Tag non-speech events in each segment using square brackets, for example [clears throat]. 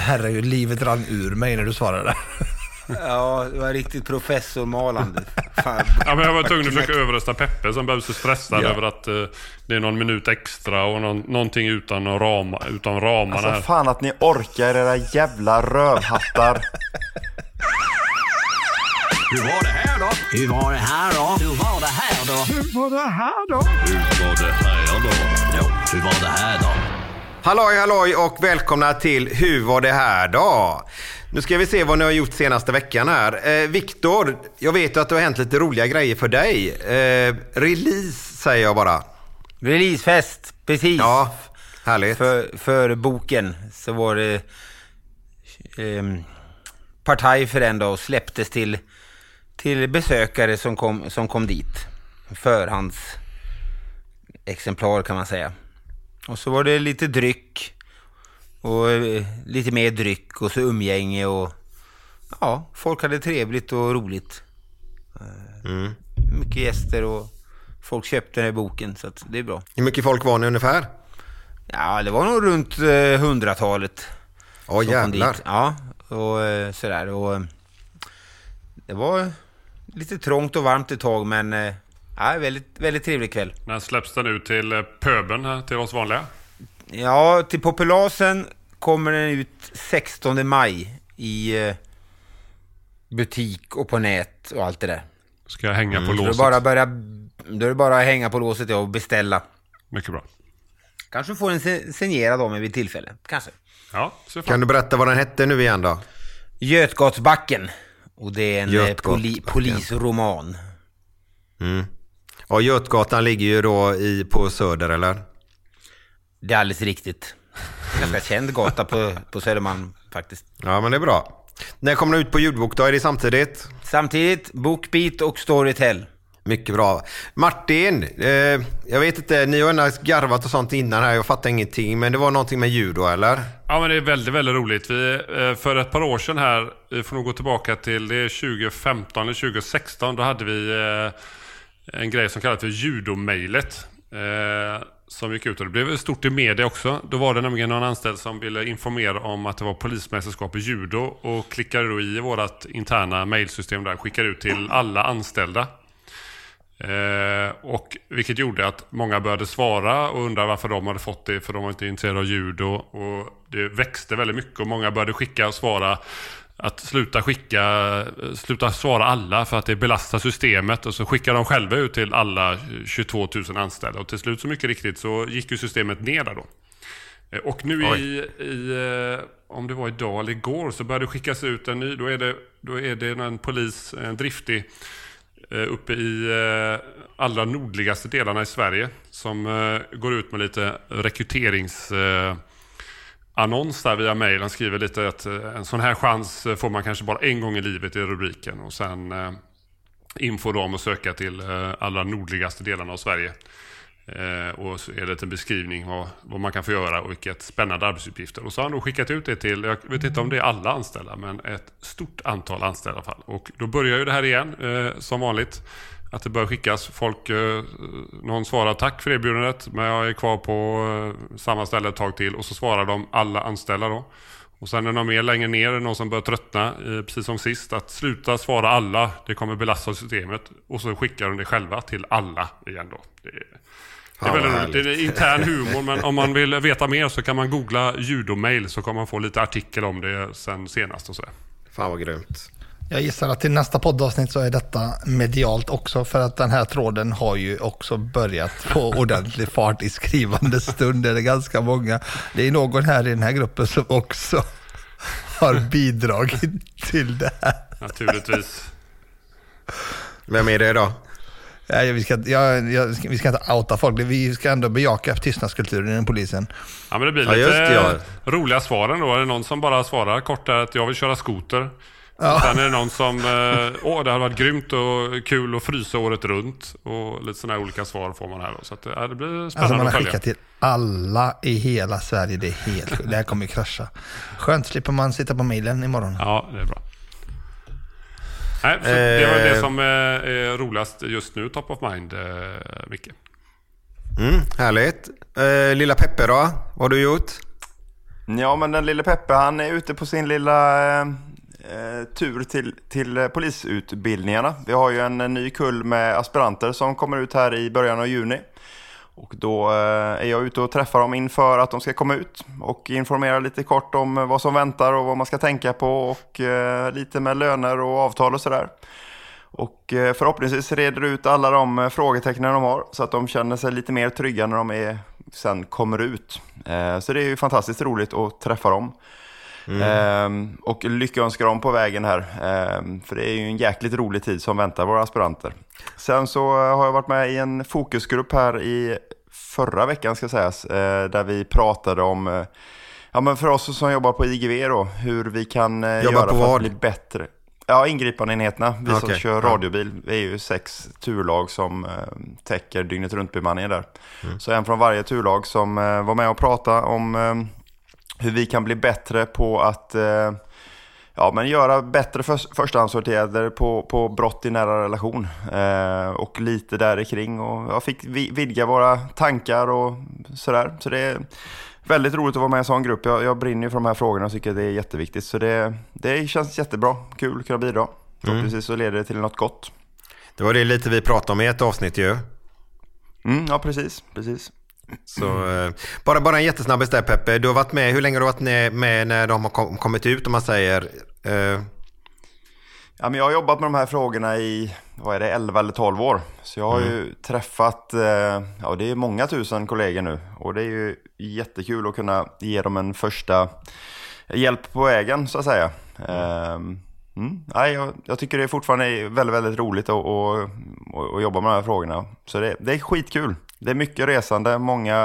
Herregud, livet rann ur mig när du svarade. Ja, det var riktigt professormalande. Ja, men jag var tvungen att försöka överrösta Peppe som blev så stressad Ja. över att eh, det är någon minut extra och någon, någonting utan, någon ram, utan ramarna Alltså här. fan att ni orkar era jävla rövhattar. Hur var det här då? Hur var det här då? Hur var det här då? Hur var det här då? Hur var det här då? Hur var det här då? Halloj halloj och välkomna till Hur var det här då? Nu ska vi se vad ni har gjort senaste veckan här. Eh, Viktor, jag vet att det har hänt lite roliga grejer för dig. Eh, release säger jag bara. Releasefest, precis. Ja, härligt. För, för boken så var det eh, partaj för den då och släpptes till, till besökare som kom, som kom dit. Förhands exemplar kan man säga. Och så var det lite dryck och eh, lite mer dryck och så umgänge och ja, folk hade trevligt och roligt. Eh, Mm. Mycket gäster och folk köpte den här boken så det är bra. Hur mycket folk var ni ungefär? Ja, det var nog runt eh, hundratalet. Åh kom jävlar. Ja, och eh, sådär. Och, det var lite trångt och varmt ett tag, men ja, väldigt, väldigt trevlig kväll. När släpps den ut till eh, pöbeln här, till oss vanliga? Ja, till populasen kommer den ut 16 maj i eh, butik och på nät och allt det där. Ska jag hänga på Så det är låset? bara börja, då är det bara att hänga på låset och beställa. Mycket bra. Kanske får en signerad av mig vid tillfälle. Kanske. Ja, så Kan du berätta vad den hette nu igen då? Götgatsbacken. Och det är en eh, poli, polisroman. Mm. Ja, Götgatan ligger ju då i, på Söder eller? Det är alldeles riktigt. Ganska känd gata på, på Södermalm faktiskt. Ja, men det är bra. När kommer den ut på ljudbok då? Är det samtidigt? Samtidigt, Bookbeat och Storytel. Mycket bra. Martin, eh, jag vet inte, ni har ju garvat och sånt innan här, jag fattar ingenting, men det var någonting med ljud då eller? Ja men det är väldigt, väldigt roligt. Vi, eh, för ett par år sedan här, vi får nog gå tillbaka till det är 2015 eller 2016, då hade vi eh, en grej som kallas för judomejlet. Eh, som gick ut och det blev stort i media också. Då var det nämligen någon anställd som ville informera om att det var polismästerskap i judo och klickade då i vårt interna mejlsystem där, skickade ut till alla anställda. Eh, och vilket gjorde att många började svara och undra varför de hade fått det för de var inte intresserade av judo. Och det växte väldigt mycket och många började skicka och svara att sluta skicka, sluta svara alla för att det belastar systemet och så skickar de själva ut till alla 22 000 anställda och till slut så mycket riktigt så gick ju systemet ner där då. Eh, Och nu i, i, eh, om det var idag eller igår så började det skickas ut en ny, då är det, då är det en polis, en driftig eh, uppe i allra nordligaste delarna i Sverige som går ut med lite rekryterings annons där via mejlen Han skriver lite att eh, en sån här chans eh, får man kanske bara en gång i livet i rubriken och sen eh, info då om att söka till eh, allra nordligaste delarna av Sverige. Eh, och så är det en beskrivning vad, vad man kan få göra och vilket spännande arbetsuppgifter. Och så har han då skickat ut det till, jag vet inte om det är alla anställda, men ett stort antal anställda i alla fall. Och då börjar ju det här igen, eh, som vanligt. Att det börjar skickas. Folk, eh, någon svarar tack för erbjudandet, men jag är kvar på eh, samma ställe ett tag till. Och så svarar de alla anställda då. Och sen är det någon mer längre ner, någon som börjar tröttna, eh, precis som sist, att sluta svara alla, det kommer belasta systemet. Och så skickar de det själva till alla igen då. Det är, det är väldigt roligt. Det är intern [laughs] humor, men om man vill veta mer så kan man googla judomail så kommer man få lite artikel om det sen senast och så. Fan vad grymt. Jag gissar att till nästa poddavsnitt så är detta medialt också för att den här tråden har ju också börjat få ordentlig fart i skrivande stund. Det är ganska många. Det är någon här i den här gruppen som också har bidragit till det här. Naturligtvis. Vem är det då? Nej, vi, ska, jag, vi ska inte outa folk. Vi ska ändå bejaka tystnadskulturen inom polisen. Ja men det blir Ja, lite just det, ja. roliga svaren då. Är det någon som bara svarar kort där att jag vill köra skoter. Ja. Sen är det någon som, eh, åh det hade varit grymt och kul att frysa året runt. Och lite sådana här olika svar får man här då. Så att, ja, det blir spännande Alltså man har skickat till alla i hela Sverige. Det är helt. Det här kommer krascha. Skönt, slipper man sitta på mejlen imorgon. Ja, det är bra. Nej, så det var det Eh. som eh, är roligast just nu, top of mind, eh, Micke. Mm, härligt. Eh, lilla Peppe då? Vad har du gjort? Ja, men den lille Peppe han är ute på sin lilla eh, eh, Eh, tur till, till eh, polisutbildningarna. Vi har ju en, ny kull med aspiranter som kommer ut här i början av juni. Och då eh, är jag ute och träffar dem inför att de ska komma ut och informera lite kort om vad som väntar och vad man ska tänka på och eh, lite med löner och avtal och sådär. Och eh, förhoppningsvis reder ut alla de eh, frågetecknen de har så att de känner sig lite mer trygga när de är, sen kommer ut. Eh, Så det är ju fantastiskt roligt att träffa dem. Ehm, och lyckönska dem på vägen här. Ehm, för det är ju en jäkligt rolig tid som väntar våra aspiranter. Sen så har jag varit med i en fokusgrupp här i förra veckan ska sägas. eh, Där vi pratade om, eh, ja men för oss som jobbar på IGV då, hur vi kan eh, göra för att bli bättre. Ja, ingripandeenheterna. Vi som Okej, kör radiobil. Vi är ju sex turlag som eh, täcker dygnet runt bemanningen där. Så en från varje turlag som eh, var med och pratade om hur vi kan bli bättre på att eh, ja, men göra bättre för, förstahandsåtgärder på, på brott i nära relation. Eh, och lite där kring och jag fick vi- vidga våra tankar och sådär. Så det är väldigt roligt att vara med i en sån grupp. Jag, jag brinner ju för de här frågorna och tycker att det är jätteviktigt. Så det, det känns jättebra. Kul att kunna bidra. Förhoppningsvis så leder det till något gott. Det var det lite vi pratade om i ett avsnitt ju. Mm, ja, precis. precis. Så, eh, bara, bara en jättesnabbis där Peppe. Du har varit med, hur länge har du varit med, när de har kom, kommit ut om man säger? Eh, Ja, men jag har jobbat med de här frågorna i vad är det, 11 eller 12 år. Så jag har ju träffat, eh, ja det är många tusen kollegor nu. Och det är ju jättekul att kunna ge dem en första hjälp på vägen så att säga. Ehm, Mm. Nej, jag, jag tycker det är fortfarande väldigt, väldigt roligt att, att, att, att jobba med de här frågorna. Så det, det är skitkul. Det är mycket resande, många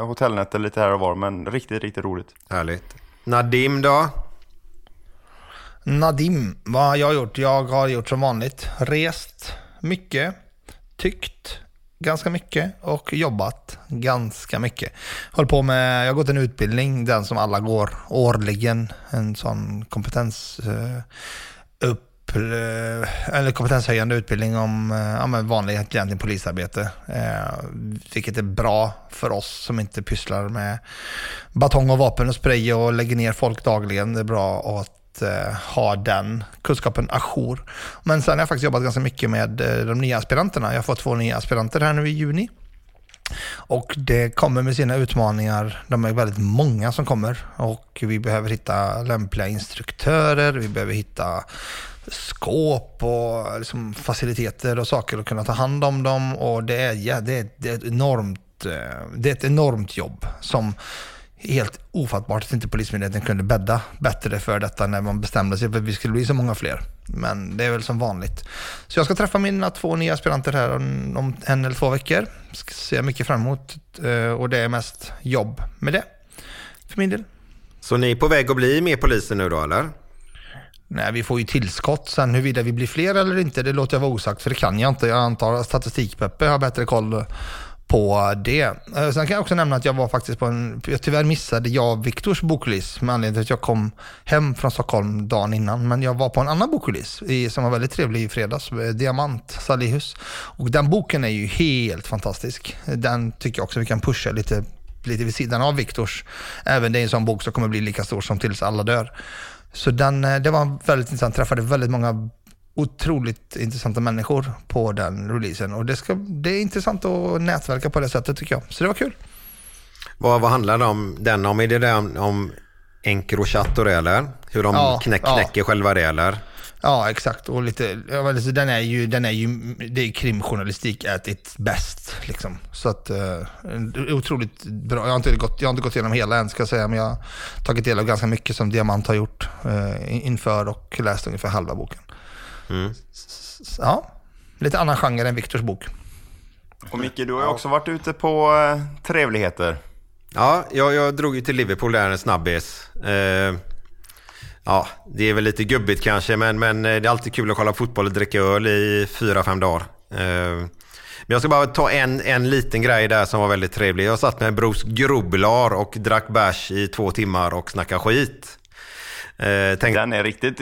hotellnätter lite här och var, men riktigt, riktigt roligt. Härligt. Nadim då? Nadim, vad har jag gjort? Jag har gjort som vanligt. Rest mycket, tyckt ganska mycket och jobbat ganska mycket. Håll på med, jag har gått en utbildning, den som alla går årligen. En sån kompetens eh, upp, Eh, eller kompetenshöjande utbildning om eh, ja, men vanlig egentligen polisarbete. Eh, vilket är bra för oss som inte pysslar med batong och vapen och spray och lägger ner folk dagligen. Det är bra att eh, ha den kunskapen ajour. Men sen har jag faktiskt jobbat ganska mycket med eh, de nya aspiranterna. Jag har fått två nya aspiranter här nu i juni. Och det kommer med sina utmaningar. De är väldigt många som kommer och vi behöver hitta lämpliga instruktörer. Vi behöver hitta skåp och liksom faciliteter och saker och kunna ta hand om dem. Och det är, ja, det är, det är, ett, enormt, eh, det är ett enormt jobb som helt ofattbart att inte Polismyndigheten kunde bädda bättre för detta när man bestämde sig för att vi skulle bli så många fler. Men det är väl som vanligt. Så jag ska träffa mina två nya aspiranter här om, om en eller två veckor. Ska se mycket fram emot eh, och det är mest jobb med det. För min del. Så ni är på väg att bli mer poliser nu då eller? Nej, vi får ju tillskott. Sen huruvida vi blir fler eller inte, det låter jag vara osagt. För det kan jag inte. Jag antar att Statistikpeppe har bättre koll på det. Eh, sen kan jag också nämna att jag var faktiskt på en, jag tyvärr missade jag Viktors bokrelease med anledning till att jag kom hem från Stockholm dagen innan. Men jag var på en annan bokrelease som var väldigt trevlig i fredags, eh, Diamant Salihus. Och den boken är ju helt fantastisk. Den tycker jag också vi kan pusha lite, lite vid sidan av Viktors. Även det är en sån bok som kommer bli lika stor som Tills alla dör. Så den, eh, det var väldigt intressant, träffade väldigt många otroligt intressanta människor på den releasen. Och det, ska, det är intressant att nätverka på det sättet tycker jag. Så det var kul. Vad, vad handlar det om, den om? Är det den om Encrochat och det eller? Hur de Ja, ja. knäcker själva det eller? Ja, exakt. Och lite, alltså, den är ju, den är ju, det är krimjournalistik at its best. Liksom. Så att, eh, det är otroligt bra. Jag har, inte gått, jag har inte gått igenom hela än ska jag säga, men jag har tagit del av ganska mycket som Diamant har gjort eh, inför och läst ungefär halva boken. Mm. Ja, lite annan genre än Viktors bok. Och Micke, du har ju också varit ute på eh, trevligheter. Ja, jag, jag drog ju till Liverpool där en snabbis. Eh, ja, det är väl lite gubbigt kanske, men, men eh, det är alltid kul att kolla fotboll och dricka öl i fyra, fem dagar. Eh, men jag ska bara ta en, en liten grej där som var väldigt trevlig. Jag satt med Bros Grublar och drack bärs i två timmar och snackade skit. Eh, tänk, Den är riktigt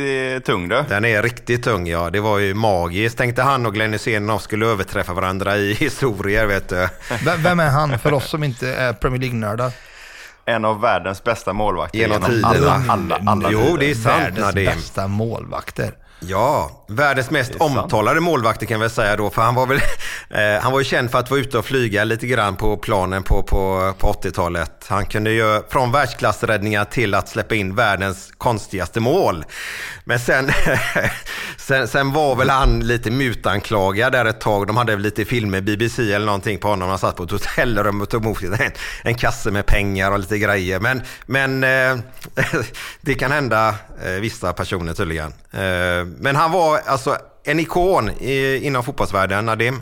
tung du. den är riktigt tung ja. Det var ju magiskt. Tänkte han och Glenn Hysén skulle överträffa varandra i [laughs] historier vet du. Vem, vem är han för oss som inte är Premier League-nördar? En av världens bästa målvakter Genom alla, tiderna. alla, alla Jo, tider. det är sant Världens Nadim. bästa målvakter. Ja, världens mest omtalade målvakter kan väl säga då. För han var väl, [laughs] eh, han var ju känd för att vara ute och flyga lite grann på planen på, på, på 80-talet. Han kunde ju från världsklassräddningar till att släppa in världens konstigaste mål. Men sen, [laughs] sen, sen var väl han lite mutanklagad där ett tag. De hade väl lite filmer, BBC eller någonting på honom. Han satt på ett hotellrum och tog emot en, en kasse med pengar och lite grejer. Men, men eh, [laughs] det kan hända eh, vissa personer tydligen. Men han var alltså en ikon i, inom fotbollsvärlden, Nadim.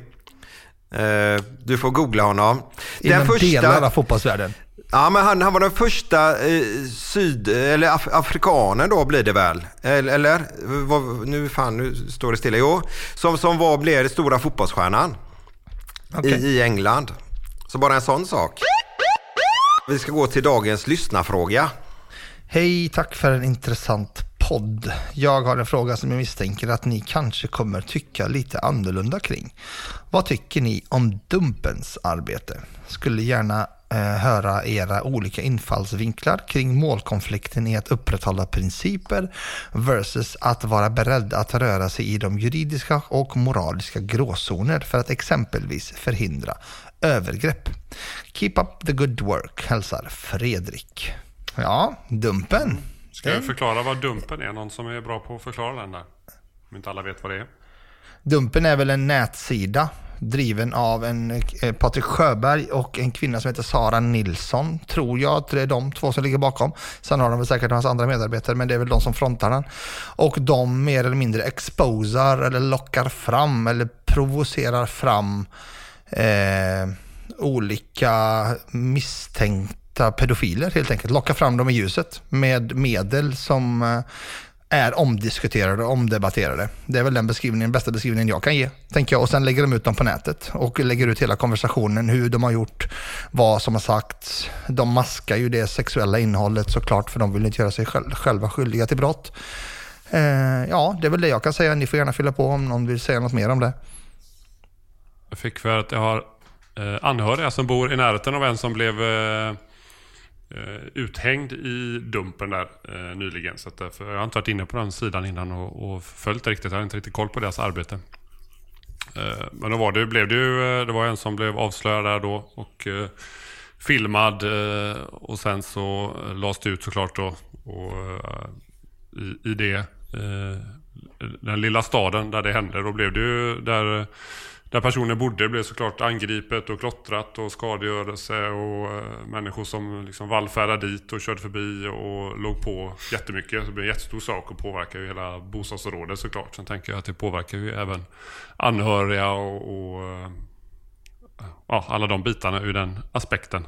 Eh, du får googla honom. Inom delar av fotbollsvärlden. Ja, men han, han var den första eh, syd, eller af, afrikanen då blir det väl? Eller? vad, nu fan, nu står det stilla. Jo, som, som var, blev den stora fotbollsstjärnan Okej. i, i England. Så bara en sån sak. Vi ska gå till dagens lyssnarfråga. Hej, tack för en intressant podd. Jag har en fråga som jag misstänker att ni kanske kommer tycka lite annorlunda kring. Vad tycker ni om Dumpens arbete? Skulle gärna eh, höra era olika infallsvinklar kring målkonflikten i att upprätthålla principer versus att vara beredd att röra sig i de juridiska och moraliska gråzoner för att exempelvis förhindra övergrepp. Keep up the good work, hälsar Fredrik. Ja, Dumpen. Ska jag förklara vad Dumpen är? Någon som är bra på att förklara den där? Om inte alla vet vad det är. Dumpen är väl en nätsida driven av en eh, Patrik Sjöberg och en kvinna som heter Sara Nilsson, tror jag att det är de två som ligger bakom. Sen har de väl säkert hans andra medarbetare, men det är väl de som frontar den. Och de mer eller mindre exposar eller lockar fram eller provocerar fram eh, olika misstänkta pedofiler helt enkelt. Locka fram dem i ljuset med medel som eh, är omdiskuterade och omdebatterade. Det är väl den beskrivningen, bästa beskrivningen jag kan ge, tänker jag. Och sen lägger de ut dem på nätet och lägger ut hela konversationen, hur de har gjort, vad som har sagts. De maskar ju det sexuella innehållet såklart, för de vill inte göra sig själva skyldiga till brott. Eh, ja, det är väl det jag kan säga. Ni får gärna fylla på om någon vill säga något mer om det. Jag fick för att jag har eh, anhöriga som bor i närheten av en som blev eh, Eh, uthängd i Dumpen där eh, nyligen. Så att, därför, jag har inte varit inne på den sidan innan och, och följt det riktigt. Jag har inte riktigt koll på deras arbete. Eh, men då var det, blev det ju, eh, det var en som blev avslöjad där då och eh, filmad eh, och sen så eh, lades det ut såklart då. Och, eh, i, i det, eh, den lilla staden där det hände, då blev det ju där där personen bodde blev såklart angripet och klottrat och skadegörelse och eh, människor som liksom vallfärdade dit och körde förbi och låg på jättemycket. Så det blev en jättestor sak och påverkar ju hela bostadsområdet såklart. Sen tänker jag att det påverkar ju även anhöriga och, och eh, ja, alla de bitarna ur den aspekten.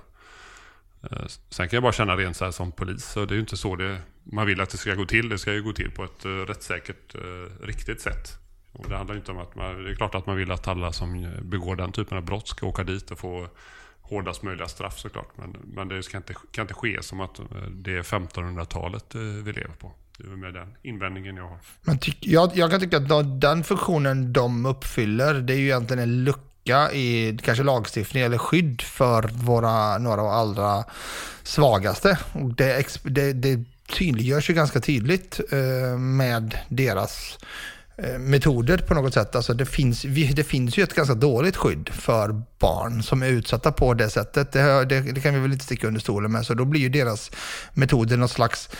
Eh, sen kan jag bara känna rent så här som polis, så det är ju inte så det, man vill att det ska gå till. Det ska ju gå till på ett rättssäkert, riktigt sätt. Och det handlar inte om att man, det är klart att man vill att alla som begår den typen av brott ska åka dit och få hårdast möjliga straff såklart. Men, men det ska inte, kan inte ske som att eh, det är 1500-talet eh, vi lever på. Det är med den invändningen jag har. Men tyck, jag, jag kan tycka att den funktionen de uppfyller, det är ju egentligen en lucka i kanske lagstiftning eller skydd för våra, några av allra svagaste. Och det, det, det tydliggörs ju ganska tydligt eh, med deras Eh, metoder på något sätt. Alltså det, finns, det finns ju ett ganska dåligt skydd för barn som är utsatta på det sättet. Det, det, det, kan vi väl inte sticka under stolen med. Så då blir ju deras metoder något slags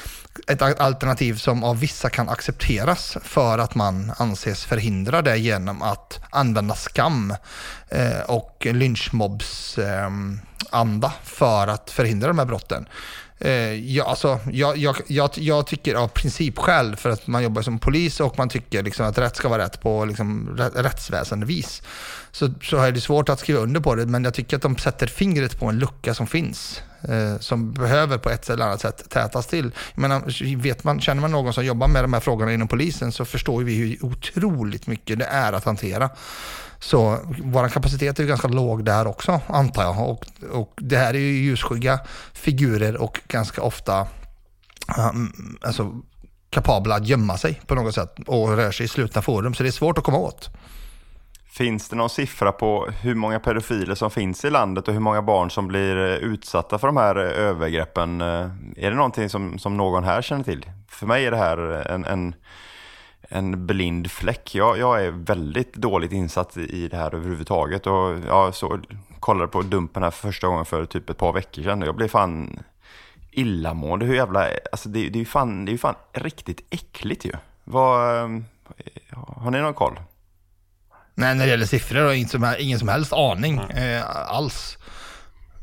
ett alternativ som av vissa kan accepteras för att man anses förhindra det genom att använda skam eh, och lynchmobs eh, anda för att förhindra de här brotten. Eh, ja, alltså, jag, jag, jag, jag, tycker av principskäl för att man jobbar som polis och man tycker liksom att rätt ska vara rätt på liksom, rättsväsendevis. Så, så är det svårt att skriva under på det, men jag tycker att de sätter fingret på en lucka som finns. Eh, som behöver på ett eller annat sätt tätas till. Jag menar, vet man, känner man någon som jobbar med de här frågorna inom polisen så förstår vi hur otroligt mycket det är att hantera. Så vår kapacitet är ju ganska låg där också, antar jag. Och, och det här är ju ljusskygga figurer och ganska ofta um, alltså, kapabla att gömma sig på något sätt och rör sig i slutna forum, så det är svårt att komma åt. Finns det någon siffra på hur många pedofiler som finns i landet och hur många barn som blir eh, utsatta för de här eh, övergreppen? Eh, är det någonting som, som någon här känner till? För mig är det här en, en en blind fläck. Jag, jag är väldigt dåligt insatt i det här överhuvudtaget och jag så, kollade på Dumpen här för första gången för typ ett par veckor sedan och jag blev fan illamående. Hur jävla, alltså det, det är ju fan, det är fan riktigt äckligt ju. Vad, eh, har ni någon koll? Nej, när det gäller siffror har jag ingen som, ingen som helst aning mm. eh, alls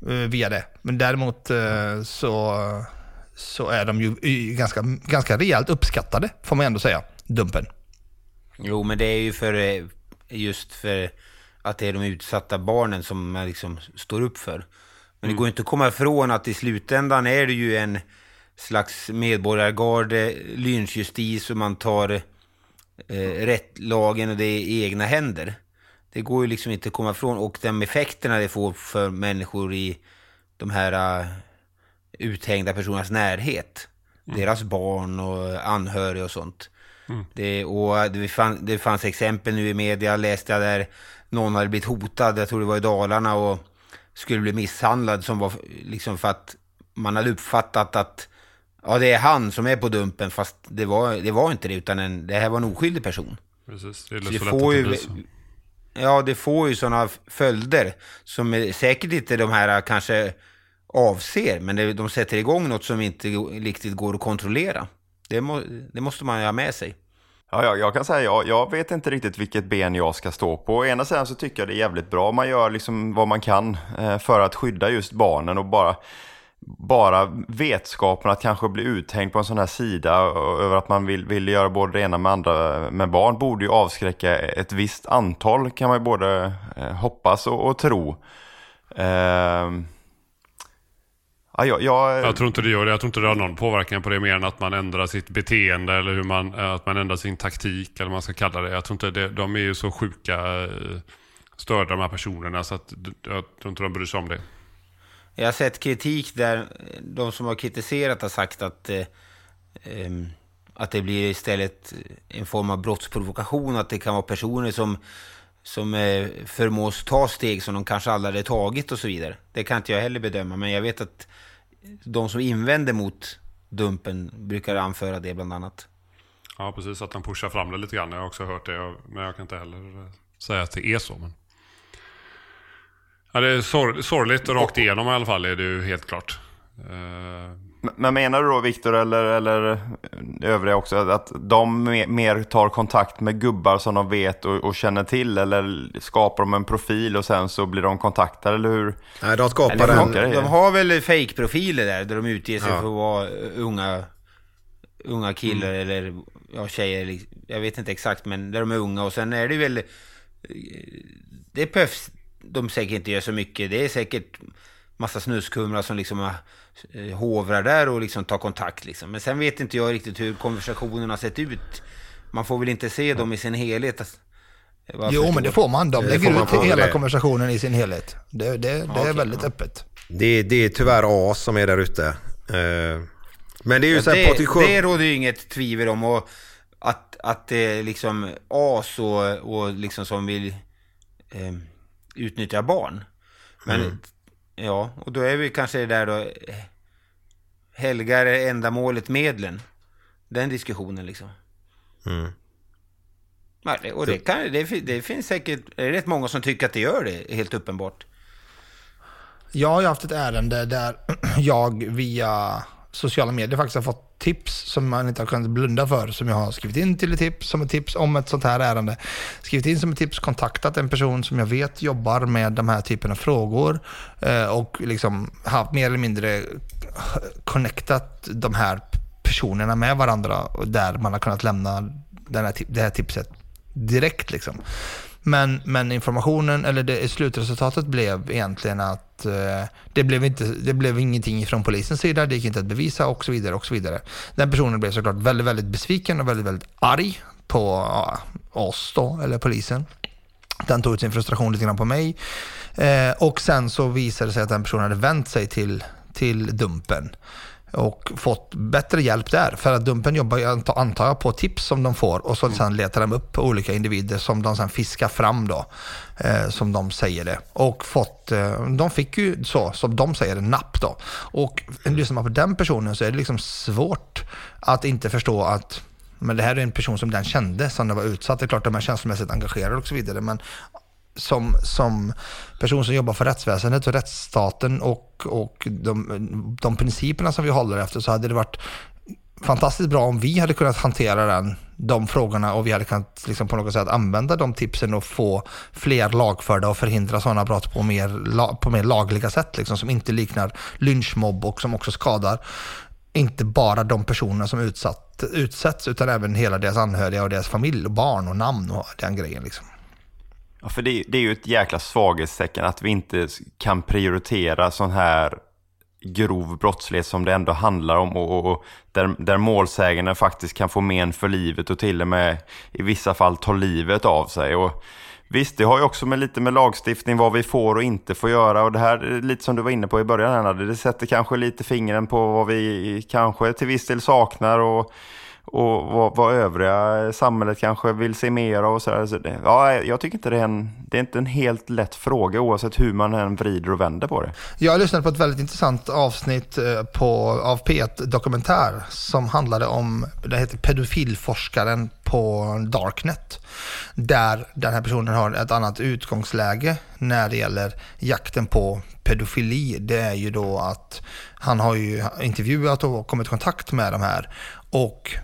eh, via det. Men däremot eh, så, så är de ju eh, ganska, ganska rejält uppskattade, får man ändå säga. Dumpen. Jo, men det är ju för eh, just för att det är de utsatta barnen som man liksom står upp för. Men mm. det går inte att komma ifrån att i slutändan är det ju en slags medborgargarde, lynchjustis och man tar eh, rättlagen och det är i egna händer. Det går ju liksom inte att komma ifrån. Och de effekterna det får för människor i de här uh, uthängda personernas närhet. Mm. Deras barn och anhöriga och sånt. Mm. Det, och det, fann, det fanns exempel nu i media, läste jag där någon hade blivit hotad, jag tror det var i Dalarna, och skulle bli misshandlad som var liksom för att man hade uppfattat att ja, det är han som är på dumpen, fast det var, det var inte det, utan en, det här var en oskyldig person. Precis, det är så det får ju, Ja, det får ju sådana följder som säkert inte de här kanske avser, men det, de sätter igång något som inte riktigt går att kontrollera. Det, må, det måste man ju ha med sig. Ja, jag, jag kan säga, jag, jag vet inte riktigt vilket ben jag ska stå på. Å ena sidan så tycker jag det är jävligt bra. Man gör liksom vad man kan eh, för att skydda just barnen och bara bara vetskapen att kanske bli uthängd på en sån här sida över att man vill, vill göra både det ena med andra med barn borde ju avskräcka ett visst antal kan man ju både eh, hoppas och, och tro. Eh, Ja, jag, jag... jag, tror inte det gör det. Jag tror inte det har någon påverkan på det mer än att man ändrar sitt beteende eller hur man, eh, att man ändrar sin taktik eller vad man ska kalla det. Jag tror inte det, de är ju så sjuka eh, störda de här personerna så att jag tror inte de bryr sig om det. Jag har sett kritik där de som har kritiserat har sagt att, eh, att det blir istället en form av brottsprovokation, att det kan vara personer som som eh, förmås ta steg som de kanske aldrig hade tagit och så vidare. Det kan inte jag heller bedöma, men jag vet att de som invänder mot Dumpen brukar anföra det bland annat. Ja, precis. Att de pushar fram det lite grann. Jag har också hört det, men jag kan inte heller säga att det är så. Men... Ja, det är sor sorgligt rakt igenom i alla fall, är det ju helt klart. Eh... Men menar du då Viktor eller, eller övriga också att de mer tar kontakt med gubbar som de vet och, och, känner till eller skapar de en profil och sen så blir de kontaktade eller hur? Nej, de skapar en... De, de har väl fake-profiler där, där de utger sig ja. för att vara unga, unga killar mm. eller ja, tjejer. Jag vet inte exakt, men där de är unga och sen är det väl... Det behövs de säkert inte gör så mycket. Det är säkert massa snuskumrar som liksom eh, hovrar där och liksom tar kontakt. Liksom. Men sen vet inte jag riktigt hur konversationen har sett ut. Man får väl inte se dem i sin helhet. Varför Jo, men det får man. De Det lägger man ut på hela det. konversationen i sin helhet. Det, det, det är Okej, väldigt ja. öppet. Det, det är tyvärr as som är där ute. Eh, Men det är ju så här, det, det råder ju inget tvivel om. Och att, att det är liksom as och, och liksom som vill eh, utnyttja barn. Men Mm. Ja, och då är vi kanske där då. eh, Helgar är ändamålet medlen. Den diskussionen liksom. Mm. Ja, det- Och det, kan, det, det finns säkert det är rätt många som tycker att det gör det, helt uppenbart. Jag har ju haft ett ärende där [clears throat] jag via sociala medier faktiskt har fått tips som man inte har kunnat blunda för. Som jag har skrivit in till ett tips, som ett tips om ett sånt här ärende. Skrivit in som ett tips, kontaktat en person som jag vet jobbar med de här typen av frågor. Eh, och liksom haft mer eller mindre connectat de här personerna med varandra. och Där man har kunnat lämna den här, det här tipset direkt liksom. Men, men informationen, eller det, slutresultatet blev egentligen att eh, det, blev inte, det blev ingenting från polisens sida, det gick inte att bevisa och så vidare. och så vidare. Den personen blev såklart väldigt, väldigt besviken och väldigt, väldigt arg på ja, oss då, eller polisen. Den tog ut sin frustration lite grann på mig. Eh, och sen så visade det sig att den personen hade vänt sig till, till Dumpen och fått bättre hjälp där. För att Dumpen jobbar ju, anta- antar jag, på tips som de får och så sen letar de upp olika individer som de sen fiskar fram då, eh, som de säger det. Och fått, eh, de fick ju så, som de säger, napp då. Och lyssnar man på den personen så är det liksom svårt att inte förstå att men det här är en person som den kände som den var utsatt. Det är klart de är känslomässigt engagerade och så vidare. Men som, som person som jobbar för rättsväsendet och rättsstaten och, och de, de principerna som vi håller efter så hade det varit fantastiskt bra om vi hade kunnat hantera den, de frågorna och vi hade kunnat liksom på något sätt använda de tipsen och få fler lagförda och förhindra sådana brott på mer, på mer lagliga sätt liksom, som inte liknar lynchmobb och som också skadar inte bara de personer som utsatt, utsätts utan även hela deras anhöriga och deras familj och barn och namn och den grejen. Liksom. Ja, för det, det är ju ett jäkla svaghetstecken att vi inte kan prioritera sån här grov brottslighet som det ändå handlar om och, och, och där, där målsäganden faktiskt kan få men för livet och till och med i vissa fall ta livet av sig. Och visst, det har ju också med lite med lagstiftning vad vi får och inte får göra och det här är lite som du var inne på i början här, det sätter kanske lite fingren på vad vi kanske till viss del saknar och och vad, vad övriga samhället kanske vill se mer av och sådär. Så det, ja, jag tycker inte det är, en, det är inte en helt lätt fråga oavsett hur man än vrider och vänder på det. Jag lyssnade på ett väldigt intressant avsnitt eh, på, av P1 Dokumentär som handlade om, det heter pedofilforskaren på Darknet. Där den här personen har ett annat utgångsläge när det gäller jakten på pedofili. Det är ju då att han har ju intervjuat och kommit i kontakt med de här och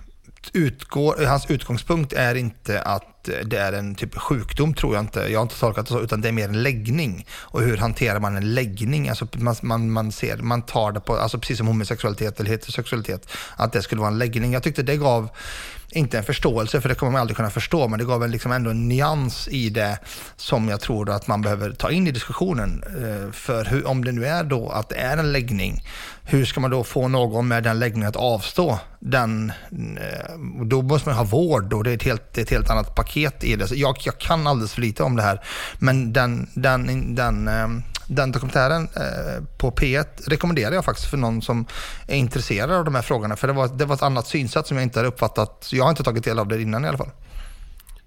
utgår, hans utgångspunkt är inte att eh, det är en typ av sjukdom, tror jag inte. Jag har inte tolkat det så, utan det är mer en läggning. Och hur hanterar man en läggning? Alltså man, man, man, ser, man tar det på, alltså precis som homosexualitet eller heterosexualitet, att det skulle vara en läggning. Jag tyckte det gav, inte en förståelse, för det kommer man aldrig kunna förstå, men det gav en liksom ändå en nyans i det som jag tror att man behöver ta in i diskussionen. Eh, för hur, om det nu är då att det är en läggning, hur ska man då få någon med den läggningen att avstå den? Eh, då måste man ha vård och det är ett helt, ett helt annat paket i det. Så jag, jag kan alldeles för lite om det här, men den, den, den, eh, den dokumentären eh, på P1 rekommenderar jag faktiskt för någon som är intresserad av de här frågorna. För det var, det var ett annat synsätt som jag inte hade uppfattat. Jag har inte tagit del av det innan i alla fall.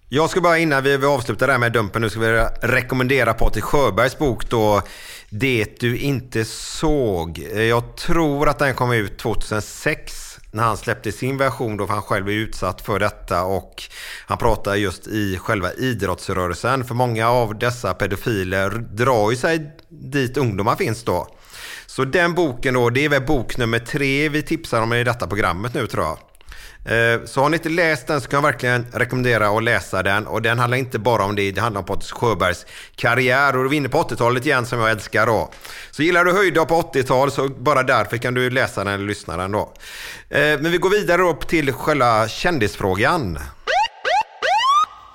Jag ska bara innan vi vi avslutar det här med Dumpen nu ska vi rekommendera Patrik Sjöbergs bok då Det du inte såg. Eh, jag tror att den kom ut 2006 när han släppte sin version då för han själv är utsatt för detta och han pratar just i själva idrottsrörelsen för många av dessa pedofiler drar ju sig dit ungdomar finns då. Så den boken då, det är väl bok nummer tre vi tipsar om i detta programmet nu tror jag. Eh, så har ni inte läst den så kan jag verkligen rekommendera att läsa den. Och den handlar inte bara om det, det handlar om Patrik Sjöbergs karriär. Och du är inne på 80-talet igen som jag älskar då. Så gillar du höjda på 80-tal så bara därför kan du läsa den eller lyssna den då. Eh, men vi går vidare då till själva kändisfrågan.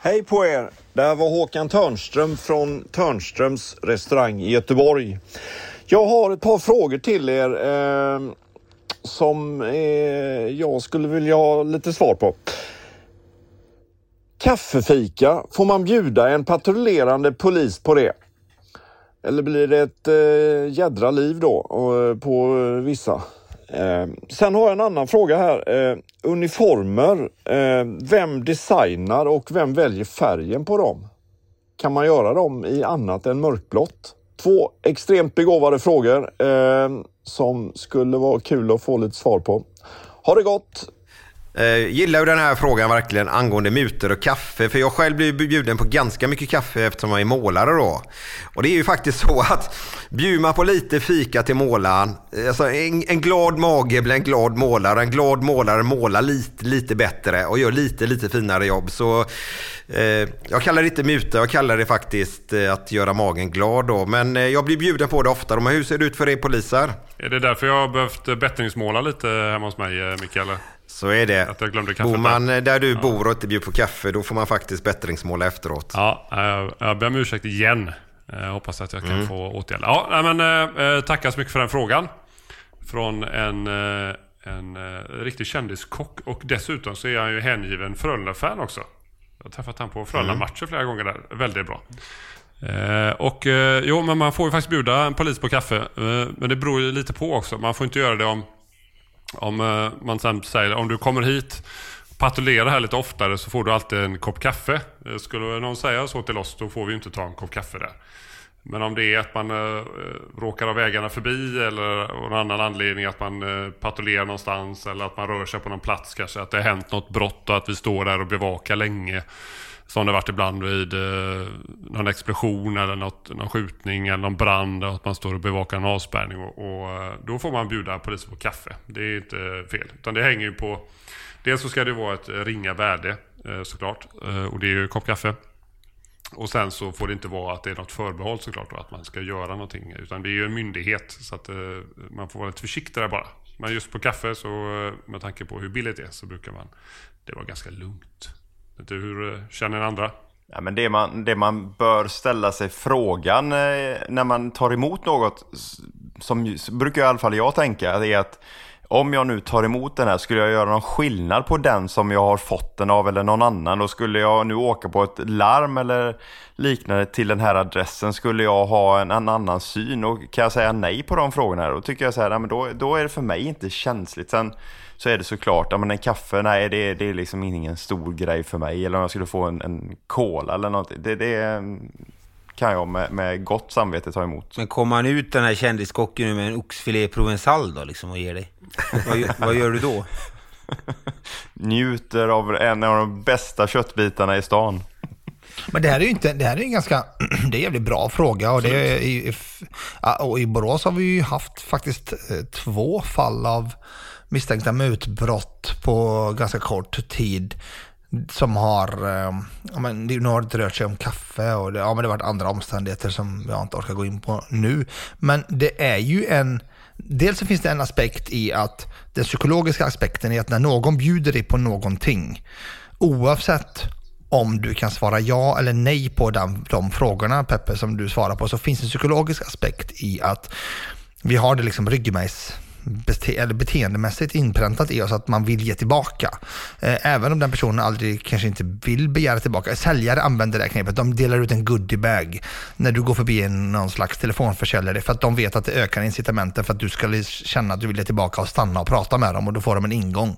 Hej på er! Det här var Håkan Törnström från Törnströms restaurang i Göteborg. Jag har ett par frågor till er eh, som eh, jag skulle vilja ha lite svar på. kaffefika, får man bjuda en patrullerande polis på det? Eller blir det ett eh, jädra liv då och, på eh, vissa? Eh, sen har jag en annan fråga här. Eh, uniformer, eh, vem designar och vem väljer färgen på dem? Kan man göra dem i annat än mörkblått? Två extremt begåvade frågor eh, som skulle vara kul att få lite svar på. Ha det gott! Eh, gillar ju den här frågan verkligen angående mutor och kaffe. För jag själv blir bjuden på ganska mycket kaffe eftersom jag är målare då. Och det är ju faktiskt [laughs] så att bjuder man på lite fika till målaren. Eh, alltså en, en glad mage blir en glad målare. En glad målare målar lite, lite bättre och gör lite, lite finare jobb. Så eh, jag kallar det inte muta, jag kallar det faktiskt eh, att göra magen glad då. Men eh, jag blir bjuden på det ofta. Men hur ser det ut för er poliser? Är det därför jag har behövt eh, bättringsmåla lite hemma hos mig, Mikael? Så är det. Att jag glömde kaffet Bor man där. där du bor och inte bjuder på kaffe, då får man faktiskt bättringsmåla efteråt. Ja, jag, jag ber om ursäkt igen. Jag hoppas att jag kan Mm. få åtgärda. Ja, men eh, tackar så mycket för den frågan. Från en, eh, en eh, riktig kändiskock. Och dessutom så är han ju hängiven Frölunda-fan också. Jag har träffat han på Frölunda-matcher flera gånger där. Väldigt bra. Eh, och eh, jo, men man får ju faktiskt bjuda en polis på kaffe. Eh, men det beror ju lite på också. Man får inte göra det om om eh, man sen säger om du kommer hit patrullerar här lite oftare så får du alltid en kopp kaffe. Eh, skulle någon säga så till oss då får vi inte ta en kopp kaffe där. Men om det är att man eh, eh råkar av vägarna förbi eller någon annan anledning att man eh, patrullerar någonstans eller att man rör sig på någon plats kanske. Att det har hänt något brott och att vi står där och bevakar länge. Som det varit ibland vid eh, någon explosion eller något, någon skjutning eller någon brand. Och att man står och bevakar en avspärrning. Och, och eh, då får man bjuda polisen på kaffe. Det är inte fel. Utan det hänger ju på... Dels så ska det vara ett ringa värde eh, såklart. Eh, och det är ju en kopp kaffe. Och sen så får det inte vara att det är något förbehåll såklart. Då, att man ska göra någonting. Utan det är ju en myndighet. Så att eh, man får vara lite försiktig där bara. Men just på kaffe så eh, med tanke på hur billigt det är så brukar man... Det var ganska lugnt. Du, hur eh, känner andra? Ja, men det, man, det man bör ställa sig frågan eh, när man tar emot något, som så brukar i alla fall jag tänka, är att om jag nu tar emot den här, skulle jag göra någon skillnad på den som jag har fått den av eller någon annan? Och skulle jag nu åka på ett larm eller liknande till den här adressen, skulle jag ha en, en annan syn? Och kan jag säga nej på de frågorna? Då tycker jag så här, nej, men då, då är det för mig inte känsligt. Sen så är det såklart, ja, men en kaffe, nej det, det är liksom ingen stor grej för mig. Eller om jag skulle få en, en cola eller något. Det, det kan jag med, med gott samvete ta emot. Men kommer han ut den här kändiskocken nu med en oxfilé provençal då liksom och ger dig? Vad, gör- vad gör du då? [laughs] Njuter av en av de bästa köttbitarna i stan. Men det här är ju inte, det här är en ganska, [clears throat] det är en jävligt bra fråga och, det är, och i Borås har vi ju haft faktiskt eh, två fall av misstänkta mutbrott på ganska kort tid som har, eh, ja, men det- nu har det rört sig om kaffe och det, ja, men det har varit andra omständigheter som jag inte orkar gå in på nu. Men det är ju en, dels så finns det en aspekt i att den psykologiska aspekten är att när någon bjuder dig på någonting, oavsett om du kan svara ja eller nej på de, de frågorna Peppe som du svarar på så finns det en psykologisk aspekt i att vi har det liksom ryggmärgs bete eller beteendemässigt inpräntat i oss att man vill ge tillbaka. Eh, även om den personen aldrig kanske inte vill begära tillbaka. Säljare använder det här knepet. De delar ut en goodiebag när du går förbi en, någon slags telefonförsäljare för att de vet att det ökar incitamenten för att du ska känna att du vill ge tillbaka och stanna och prata med dem och då får de en ingång.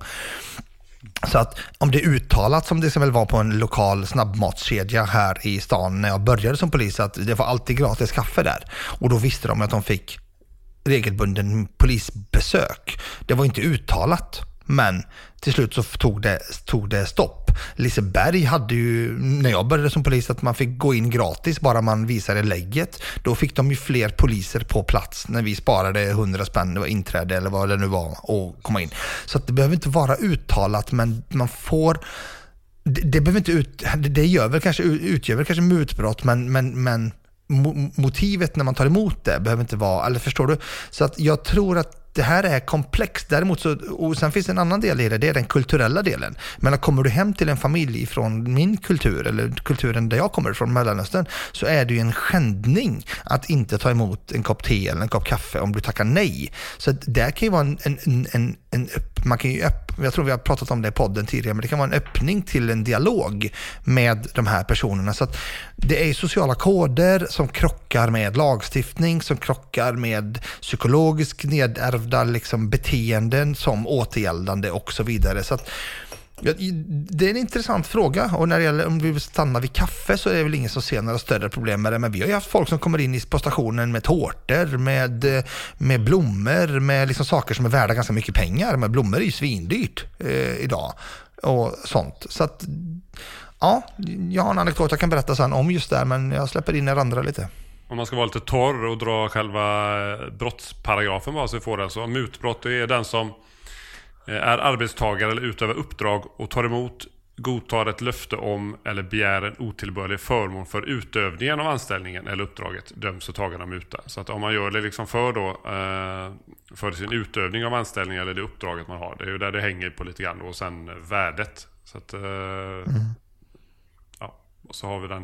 Så att om det är uttalat som det som väl var på en lokal snabbmatskedja här i stan när jag började som polis att det var alltid gratis kaffe där. Och då visste de att de fick regelbunden polisbesök. Det var inte uttalat. Men till slut så tog det, tog det stopp. Liseberg hade ju, när jag började som polis, att man fick gå in gratis bara man visade lägget. Då fick de ju fler poliser på plats när vi sparade 100 spänn, det var inträde eller vad det nu var, och komma in. Så att det behöver inte vara uttalat, men man får det, det behöver inte ut, det, gör väl kanske, utgör väl kanske mutbrott, men, men, men motivet när man tar emot det behöver inte vara, eller förstår du? Så att jag tror att det här är komplext. Däremot så, och sen finns det en annan del i det, det är den kulturella delen. Men kommer du hem till en familj från min kultur, eller kulturen där jag kommer från, Mellanöstern, så är det ju en skändning att inte ta emot en kopp te eller en kopp kaffe om du tackar nej. Så att där kan ju vara en, en, en, en upp, man kan ju upp, jag tror vi har pratat om det i podden tidigare, men det kan vara en öppning till en dialog med de här personerna. Så att det är sociala koder som krockar med lagstiftning, som krockar med psykologiskt nedärvda liksom, beteenden som återgäldande och så vidare. Så att, det är en intressant fråga och när det gäller om vi vill stanna vid kaffe så är det väl ingen som ser några större problem med det. Men vi har ju haft folk som kommer in på stationen med tårtor, med, eh, med blommor, med liksom saker som är värda ganska mycket pengar. Men blommor är ju svindyrt eh, idag och sånt. Så att, ja, jag har en anekdot jag kan berätta sen om just det här, men jag släpper in er andra lite. Om man ska vara lite torr och dra själva eh, brottsparagrafen bara så vi får den. Så alltså, mutbrott är den som är arbetstagare eller utövar uppdrag och tar emot, godtar ett löfte om eller begär en otillbörlig förmån för utövningen av anställningen eller uppdraget döms och tagen av muta. Så att om man gör det liksom för, då, eh, för sin utövning av anställningen eller det uppdraget man har. Det är ju där det hänger på lite grann och sen värdet. Så att, eh, mm. ja, och så har vi den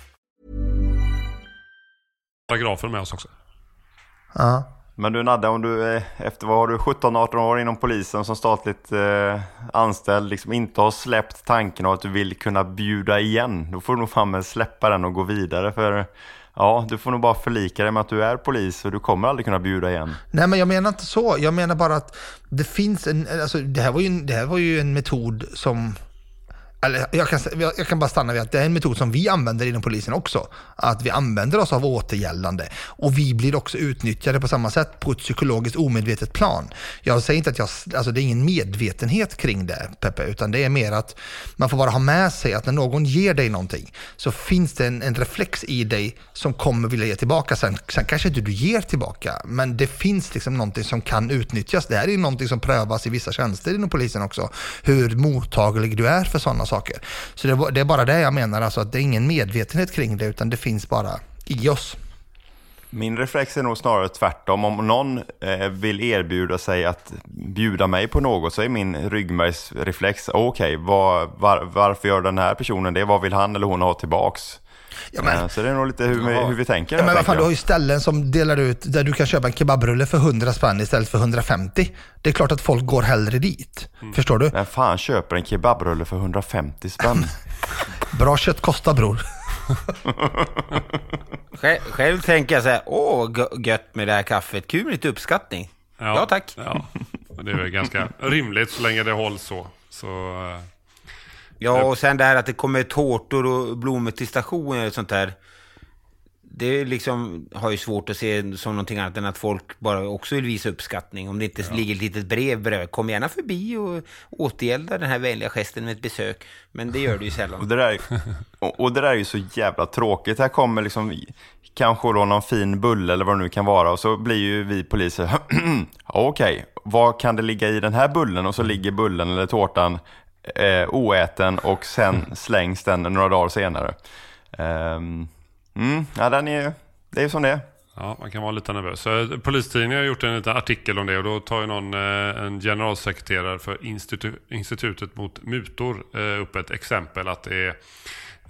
Paragrafer med oss också. Ja. Men du Nadde, om du är efter vad har du 17-18 år inom polisen som statligt eh, anställd, liksom inte har släppt tanken av att du vill kunna bjuda igen. Då får du nog fan släppa den och gå vidare för ja, du får nog bara förlika dig med att du är polis och du kommer aldrig kunna bjuda igen. Nej, men jag menar inte så. Jag menar bara att det finns en, alltså det här var ju, det här var ju en metod som eller jag kan, jag kan bara stanna vid att det är en metod som vi använder inom polisen också. Att vi använder oss av återgällande Och vi blir också utnyttjade på samma sätt på ett psykologiskt omedvetet plan. Jag säger inte att jag, alltså det är ingen medvetenhet kring det Peppe, utan det är mer att man får bara ha med sig att när någon ger dig någonting så finns det en, en reflex i dig som kommer vilja ge tillbaka. Sen, sen kanske inte du ger tillbaka, men det finns liksom någonting som kan utnyttjas. Det här är någonting som prövas i vissa tjänster inom polisen också. Hur mottaglig du är för sådana saker. Så det, det är bara det jag menar, alltså att det är ingen medvetenhet kring det, utan det finns bara i oss. Min reflex är nog snarare tvärtom. Om någon eh, vill erbjuda sig att bjuda mig på något så är min ryggmärgsreflex, okej, okay, var, var, varför gör den här personen det? Vad vill han eller hon ha tillbaks? Ja, men, så det är nog lite hur, vi, hur vi tänker. Ja, men vad fan, du har ju ställen som delar ut där du kan köpa en kebabrulle för 100 spänn istället för 150. Det är klart att folk går hellre dit. Mm. Förstår du? Vem fan köper en kebabrulle för 150 spänn? [laughs] Bra kött kostar bror. [laughs] själv, själv tänker jag så här, åh gött med det här kaffet, kul med lite uppskattning. Ja, ja tack. Ja. Det är väl ganska rimligt så länge det hålls så. så eh, Ja, och sen det här att det kommer tårtor och blommor till stationen och sånt där. Det liksom har ju svårt att se som någonting annat än att folk bara också vill visa uppskattning. Om det inte ja. ligger ett litet brev bredvid. Kom gärna förbi och återgälda den här vänliga gesten med ett besök. Men det gör det ju sällan. [laughs] och, det där, och det där är ju så jävla tråkigt. Här kommer liksom kanske då någon fin bulle eller vad det nu kan vara. Och så blir ju vi poliser, [clears throat] okej, okay, vad kan det ligga i den här bullen? Och så ligger bullen eller tårtan eh, oäten och sen slängs den några dagar senare. Um, mm, ja, den är, det är som det är. Ja, man kan vara lite nervös. Eh, Polistidningen har gjort en liten artikel om det och då tar ju någon, eh, en generalsekreterare för institu Institutet mot mutor eh, upp ett exempel att det är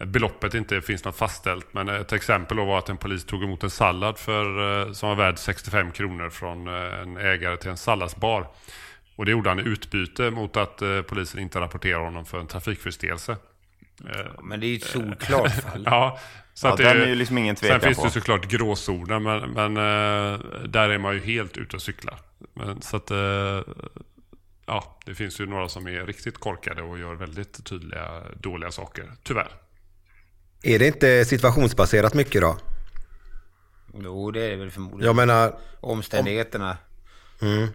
beloppet inte finns något fastställt. Men ett exempel var att en polis tog emot en sallad för, som var värd 65 kronor från en ägare till en salladsbar. Och det gjorde han i utbyte mot att eh, polisen inte rapporterar honom för en trafikförseelse. Eh, men det är ju ett solklart fall. [laughs] ja, Så Ja, att den är ju liksom ingen tvekan Sen finns på. det såklart gråzoner, men, men eh, där är man ju helt ute och cyklar. Men, så att, eh, ja, det finns ju några som är riktigt korkade och gör väldigt tydliga dåliga saker, tyvärr. Är det inte situationsbaserat mycket då? Jo, det är väl förmodligen. Jag menar, Omständigheterna. mm.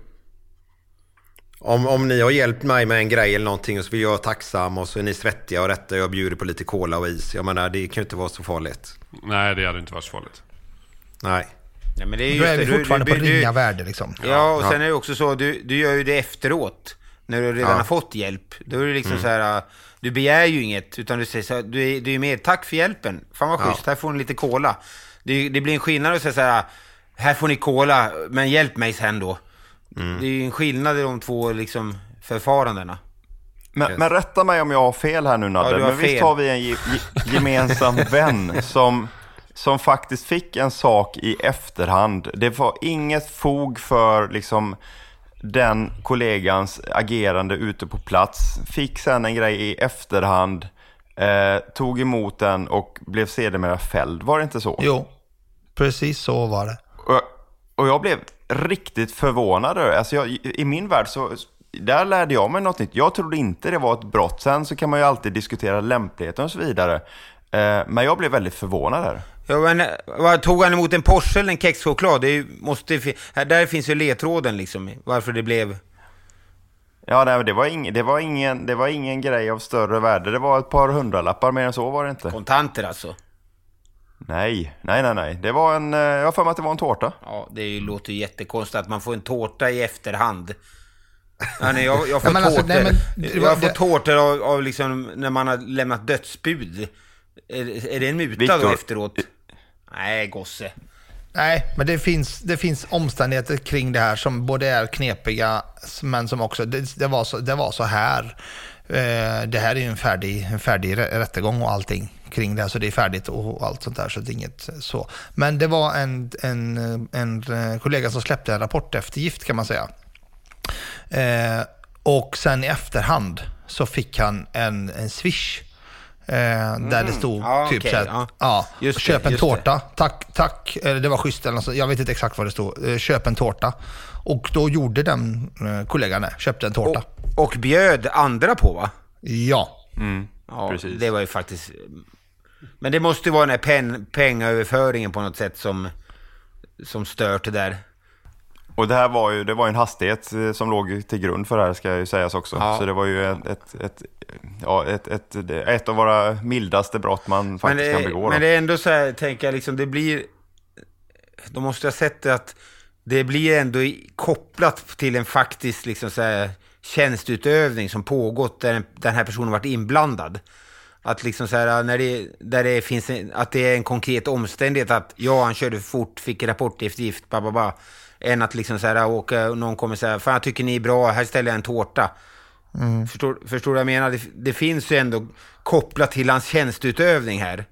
Om, om ni har hjälpt mig med en grej eller någonting och så vill jag vara tacksam och så är ni svettiga och rätta och jag bjuder på lite cola och is. Jag menar, det kan ju inte vara så farligt. Nej, det hade inte varit så farligt. Nej. Ja, men det är Då just är vi du- fortfarande du- på du- ringa värde liksom. Ja, och Ja. sen är det också så, du, du gör ju det efteråt. När du redan Ja. har fått hjälp. Då är det liksom Mm. så här, du begär ju inget, utan du säger så här, du är, du är med, tack för hjälpen. Fan vad Ja. schysst, här får ni lite cola. Det, det blir en skillnad att säga så här, här får ni cola, men hjälp mig sen då. Mm. Det är ju en skillnad i de två liksom förfarandena. Men, men rätta mig om jag har fel här nu Nadde, Ja, men visst fel. har vi en ge, ge, gemensam [laughs] vän som, som faktiskt fick en sak i efterhand. Det var inget fog för liksom den kollegans agerande ute på plats. Fick sen en grej i efterhand, eh, tog emot den och blev sedermera fälld. Var det inte så? Jo, precis så var det. Och, och jag blev riktigt förvånad. Alltså jag, I min värld så där lärde jag mig något nytt. Jag trodde inte det var ett brott. Sen så kan man ju alltid diskutera lämpligheten och så vidare. Eh, men jag blev väldigt förvånad där. Ja, men, vad, tog han emot en Porsche eller en kexchoklad? Det ju- måste, där finns ju ledtråden liksom, varför det blev... Ja, nej, det, var ing, det, var ingen, det var ingen grej av större värde. Det var ett par hundralappar, mer än så var det inte. Kontanter alltså? Nej, nej, nej, nej. Det var en, eh, jag har för mig att det var en tårta. Ja, det låter ju jättekonstigt att man får en tårta i efterhand. Ja, nej, jag, jag [laughs] får Ja, alltså, tårtor, nej, men jag får det- tårtor av, av liksom när man har lämnat dödsbud. Är, är det en muta då Viktor. efteråt? Nej, gosse. Nej, men det finns, det finns omständigheter kring det här som både är knepiga, men som också, det, det, var, så, det var så här. Eh, det här är ju en färdig, en färdig rä- rättegång och allting kring det, så det är färdigt och allt sånt där, så det är inget så. Men det var en, en, en eh, kollega som släppte en rapport eftergift kan man säga. Eh, och sen i efterhand så fick han en, en swish. Eh, Där det stod Ja, typ okej, så här, ja. Just det, köp en just tårta. Tack, tack. Eller det var schysst eller något. Jag vet inte exakt vad det stod. Eh, Köp en tårta. Och då gjorde den eh, kollegan det. Köpte en tårta. Och, och bjöd andra på va? Ja. Ja, Precis. det var ju faktiskt... Men det måste ju vara den här pen, pengaöverföringen på något sätt som, som stört det där. Och det här var ju, det var ju en hastighet eh, som låg till grund för det här ska ju sägas också. Ja. Så det var ju ett, ett, ett, ja, ett, ett, ett av våra mildaste brott man faktiskt men, kan det- begå. då. Men det är ändå så här, tänker jag, liksom, det blir... De måste ha sett det att det blir ändå kopplat till en faktisk liksom, så här, tjänstutövning som pågått där en- den här personen varit inblandad. Att liksom så här, när det, där det finns en, att det är en konkret omständighet att ja, han körde för fort, fick rapport eftergift, ba, ba, ba. Än att liksom så här, åka, och någon kommer säga, fan jag tycker ni är bra, här ställer jag en tårta. Förstår, förstår du vad jag menar? Det, det finns ju ändå kopplat till hans tjänsteutövning här.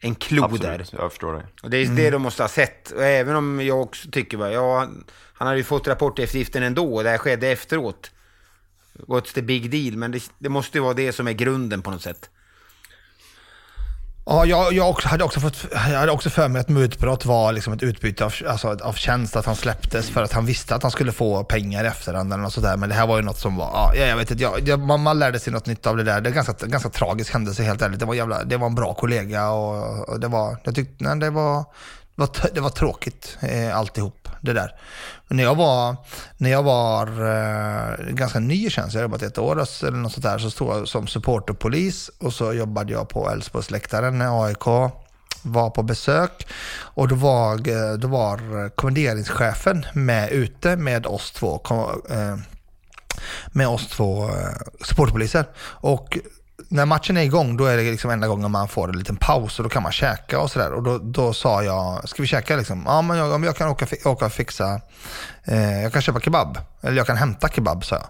En klo där. Absolut, jag förstår det. Och det är det de måste ha sett. Och även om jag också tycker, va, ja, han- han hade ju fått rapporteftergiften ändå och det här skedde efteråt. What's the big deal? Men det, det måste ju vara det som är grunden på något sätt. Ja, jag, jag också, hade också fått, jag hade också för mig att mutbrott var liksom ett utbyte av, alltså, av tjänst, att han släpptes för att han visste att han skulle få pengar i efterhand eller något sådär. Men det här var ju något som var, ja, jag vet inte, jag, jag, man, man lärde sig något nytt av det där. Det är en ganska, ganska tragisk händelse helt ärligt. Det var, jävla, det var en bra kollega och, och det var, jag tyckte, nej, det var, det var, det var tråkigt eh, alltihop det där. Men när jag var, när jag var eh, ganska ny i tjänst, jag har jobbat ett år eller något sånt där, så stod jag som supporterpolis och så jobbade jag på Älvsborgsläktaren när AIK var på besök. Och då var, eh, då var kommenderingschefen med ute med oss två, eh, med oss två eh, supportpoliser. supporterpoliser. Och när matchen är igång, då är det liksom enda gången man får en liten paus och då kan man käka och sådär. Och då, då sa jag, ska vi käka liksom? Ja, men jag, jag kan åka, åka och fixa, eh, jag kan köpa kebab. Eller jag kan hämta kebab, sa jag.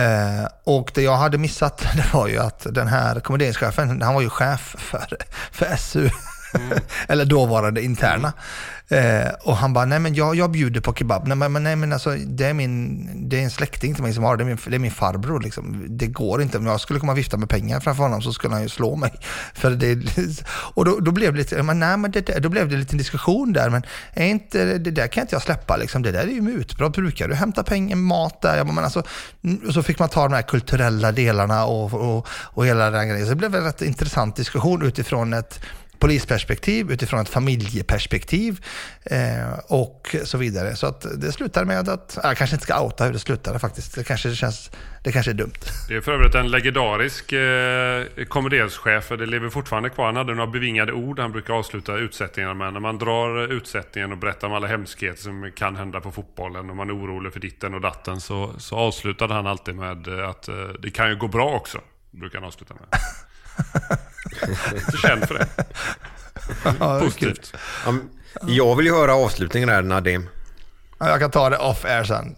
Eh, och det jag hade missat, [laughs] det var ju att den här kommenderingschefen, han var ju chef för, för SU. [laughs] Eller dåvarande interna. Eh, och han bara, nej men jag, jag bjuder på kebab. Nej men, nej, men alltså, det, är min, det är en släkting till mig som har det, är min, det är min farbror. Liksom. Det går inte, om jag skulle komma och vifta med pengar framför honom så skulle han ju slå mig. [laughs] För det, [laughs] och då, då blev det lite, men, nej, men det, då blev det lite diskussion där, men är inte, det där kan inte jag släppa. Liksom. Det där är ju mutbrott, brukar du hämta pengar, mat där? Jag bara, men alltså, mm, och så fick man ta de här kulturella delarna och, och, och hela den grejen. Så det blev en rätt intressant diskussion utifrån ett polisperspektiv, utifrån ett familjeperspektiv eh, och så vidare. Så att det slutade med att, jag kanske inte ska outa hur det slutade faktiskt. Det kanske, känns, det kanske är dumt. Det är för övrigt en legendarisk eh, kommenderingschef, det lever fortfarande kvar. Han hade några bevingade ord han brukar avsluta utsättningarna med. När man drar utsättningen och berättar om alla hemskheter som kan hända på fotbollen och man är orolig för ditten och datten så, så avslutade han alltid med att eh, det kan ju gå bra också. Brukar han avsluta med. [laughs] [laughs] Så känn för det. Positivt. Jag vill ju höra avslutningen här Nadim. Jag kan ta det off air sen.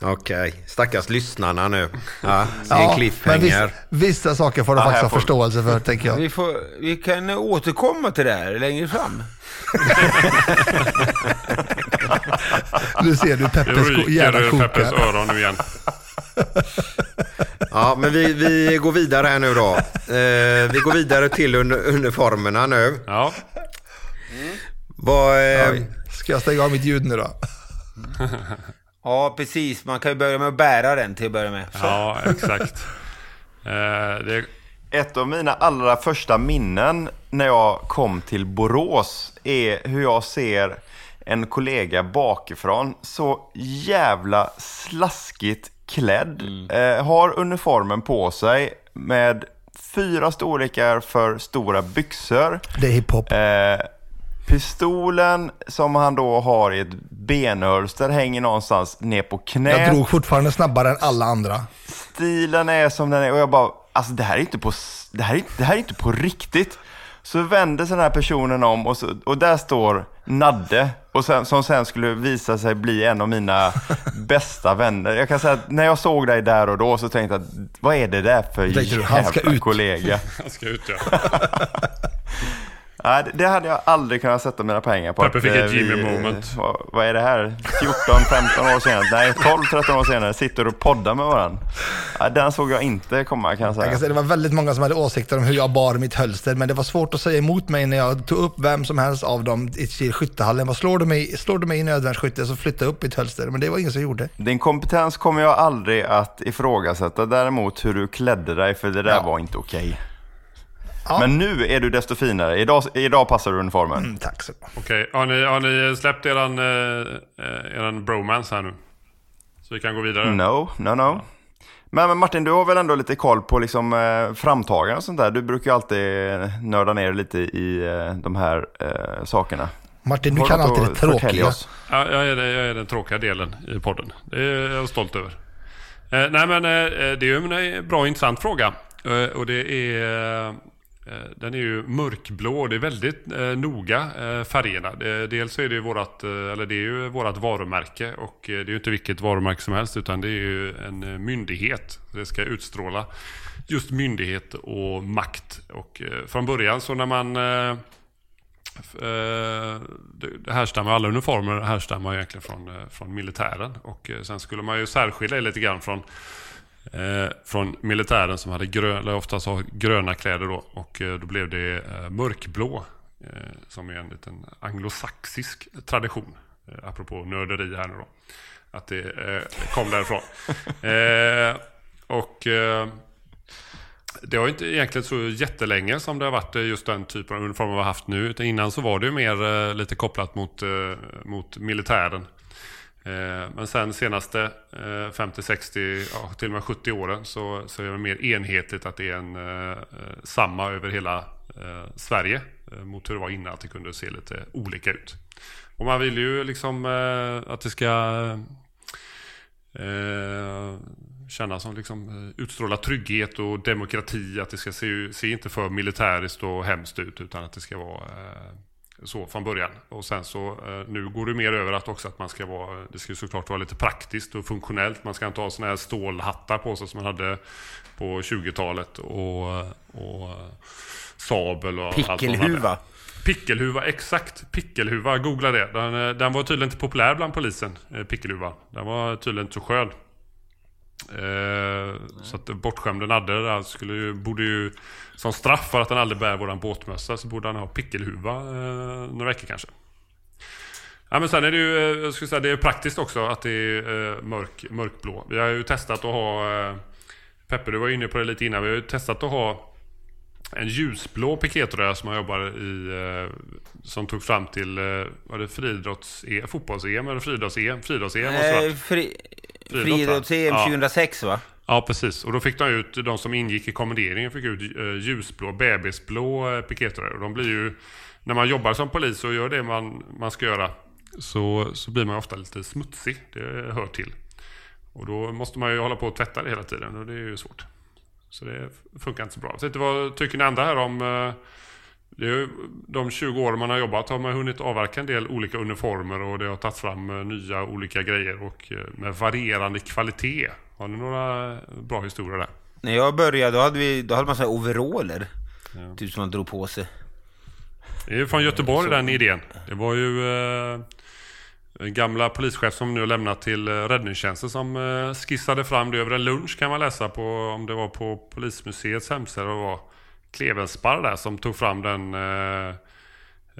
Okej, okay. stackars lyssnarna nu. Ja, det är en cliffhanger. Vissa, vissa, saker får du ja, faktiskt ha får... förståelse för, tänker jag. Vi, får, vi kan återkomma till det här längre fram. [laughs] nu ser du Peppes hjärna koka. Peppes öron nu igen. Ja, men vi, vi går vidare här nu då. Eh, vi går vidare till uniformerna nu. Ja. Mm. Vad, eh... Ska jag stänga av mitt ljud nu då? [laughs] ja, precis. Man kan ju börja med att bära den till att börja med. Så. Ja, exakt. eh, det... Ett av mina allra första minnen när jag kom till Borås är hur jag ser en kollega bakifrån så jävla slaskigt klädd. Mm. Eh, har uniformen på sig med fyra storlekar för stora byxor. Det är hiphop. Eh, pistolen som han då har i ett benhölster hänger någonstans ner på knät. Jag drog fortfarande snabbare än alla andra. Stilen är som den är och jag bara, alltså det här är inte på, det här är, det här är inte på riktigt. Så vänder sig den här personen om och, så, och där står Nadde, och sen, som sen skulle visa sig bli en av mina [laughs] bästa vänner. Jag kan säga att när jag såg dig där och då så tänkte jag, vad är det där för jävla kollega? [laughs] Han ska ut ja. [laughs] Nej, det hade jag aldrig kunnat sätta mina pengar på. Peppe fick ett eh, Jimmy moment. Vad, är det här? 14, 15 år senare? Nej, 12, 13 år senare sitter och poddar med varandra. Den såg jag inte komma kan jag säga. Jag kan säga. Det var väldigt många som hade åsikter om hur jag bar mitt hölster, men det var svårt att säga emot mig när jag tog upp vem som helst av dem i skyttehallen. Vad slår du mig, slår du mig i nödvärnsskytte så flytta upp mitt hölster. Men det var ingen som gjorde. Din kompetens kommer jag aldrig att ifrågasätta. Däremot hur du klädde dig, för det där ja. var inte okej. Okay. Ja. Men nu är du desto finare. Idag, idag passar du uniformen. Mm, tack så mycket. Okej, okay. har, ni, har ni släppt eran, eh, eran bromance här nu? Så vi kan gå vidare? No, no, no. Men, men, Martin, du har väl ändå lite koll på liksom, eh, framtagande och sånt där? Du brukar ju alltid nörda ner lite i eh, de här eh, sakerna. Martin, du kan alltid det tråkiga. Ja, jag är, jag är den tråkiga delen i podden. Det är jag stolt över. Eh, nej, men eh, det är ju en bra och intressant fråga. Eh, och det är Eh, Eh, den är ju mörkblå. Det är väldigt eh, noga eh, färgerna. dels så är det ju vårat, eller det är ju vårat varumärke och det är ju inte vilket varumärke som helst utan det är ju en myndighet. Det ska utstråla just myndighet och makt. Och från början så när man det härstammar, alla uniformer härstammar egentligen från, från militären. Och sen skulle man ju särskilja lite grann från eh, från militären som hade grön, eller oftast har gröna kläder då. Och eh, då blev det eh, mörkblå. Eh, som är en liten anglosaxisk tradition. Eh, apropå nörderi här nu då. Att det eh, kom därifrån. [laughs] eh, och det har inte egentligen så jättelänge som det har varit just den typen av uniformer vi har haft nu. Utan innan så var det ju mer lite kopplat mot, mot militären. Eh, men sen senaste eh, 50, 60, ja, till och med 70 åren så, så är det mer enhetligt att det är en, eh, samma över hela Sverige mot hur det var innan, att det kunde se lite olika ut. Och man vill ju liksom att det ska eh, kännas som liksom utstråla trygghet och demokrati. Att det ska se, se inte för militäriskt och hemskt ut utan att det ska vara eh, så från början. Och sen så eh, nu går det mer över att också att man ska vara, det ska såklart vara lite praktiskt och funktionellt. Man ska inte ha sådana här stålhattar på sig som man hade på 20-talet och, och sabel och Pickelhuva. allt Pickelhuva, exakt. Pickelhuva, googla det. Den, eh, den var tydligen inte populär bland polisen, eh, Pickelhuva. Den var tydligen inte så skön. Eh, så att bortskämde Nadde där skulle ju, borde ju som straff för att han aldrig bär våran båtmössa så borde han ha pickelhuva eh, några veckor kanske. Ja, men sen är det ju, eh, jag skulle säga, det är praktiskt också att det är eh, mörk, mörkblå. Vi har ju testat att ha, eh, Peppe du var inne på det lite innan, vi har ju testat att ha en ljusblå pikétröja som man jobbar i, eh, som tog fram till, eh, var det friidrotts-EM, fotbolls-EM eller friidrotts-EM? Friidrotts-EM måste det varit. fri? Friidrotts-EM Ja. 2006 va? Ja, precis. Och då fick de ut, de som ingick i kommenderingen fick ut eh, ljusblå, bebisblå eh, pikétröjor. Och de blir ju, när man jobbar som polis och gör det man, man ska göra, så, så blir man ofta lite smutsig. Det hör till. Och då måste man ju hålla på och tvätta det hela tiden och det är ju svårt. Så det funkar inte så bra. Så vad tycker ni andra här om... Det de 20 år man har jobbat har man hunnit avverka en del olika uniformer och det har tagits fram eh, nya olika grejer och eh, med varierande kvalitet. Har ni några bra historier där? När jag började då hade, vi, då hade man här overaller. Typ som man drog på sig. Det är ju från Göteborg den idén. Det var ju eh, gamla polischef som nu har lämnat till eh, räddningstjänsten som eh, skissade fram det över en lunch kan man läsa på om det var på Polismuseets hemsida. Det var Klevensparr där som tog fram den eh,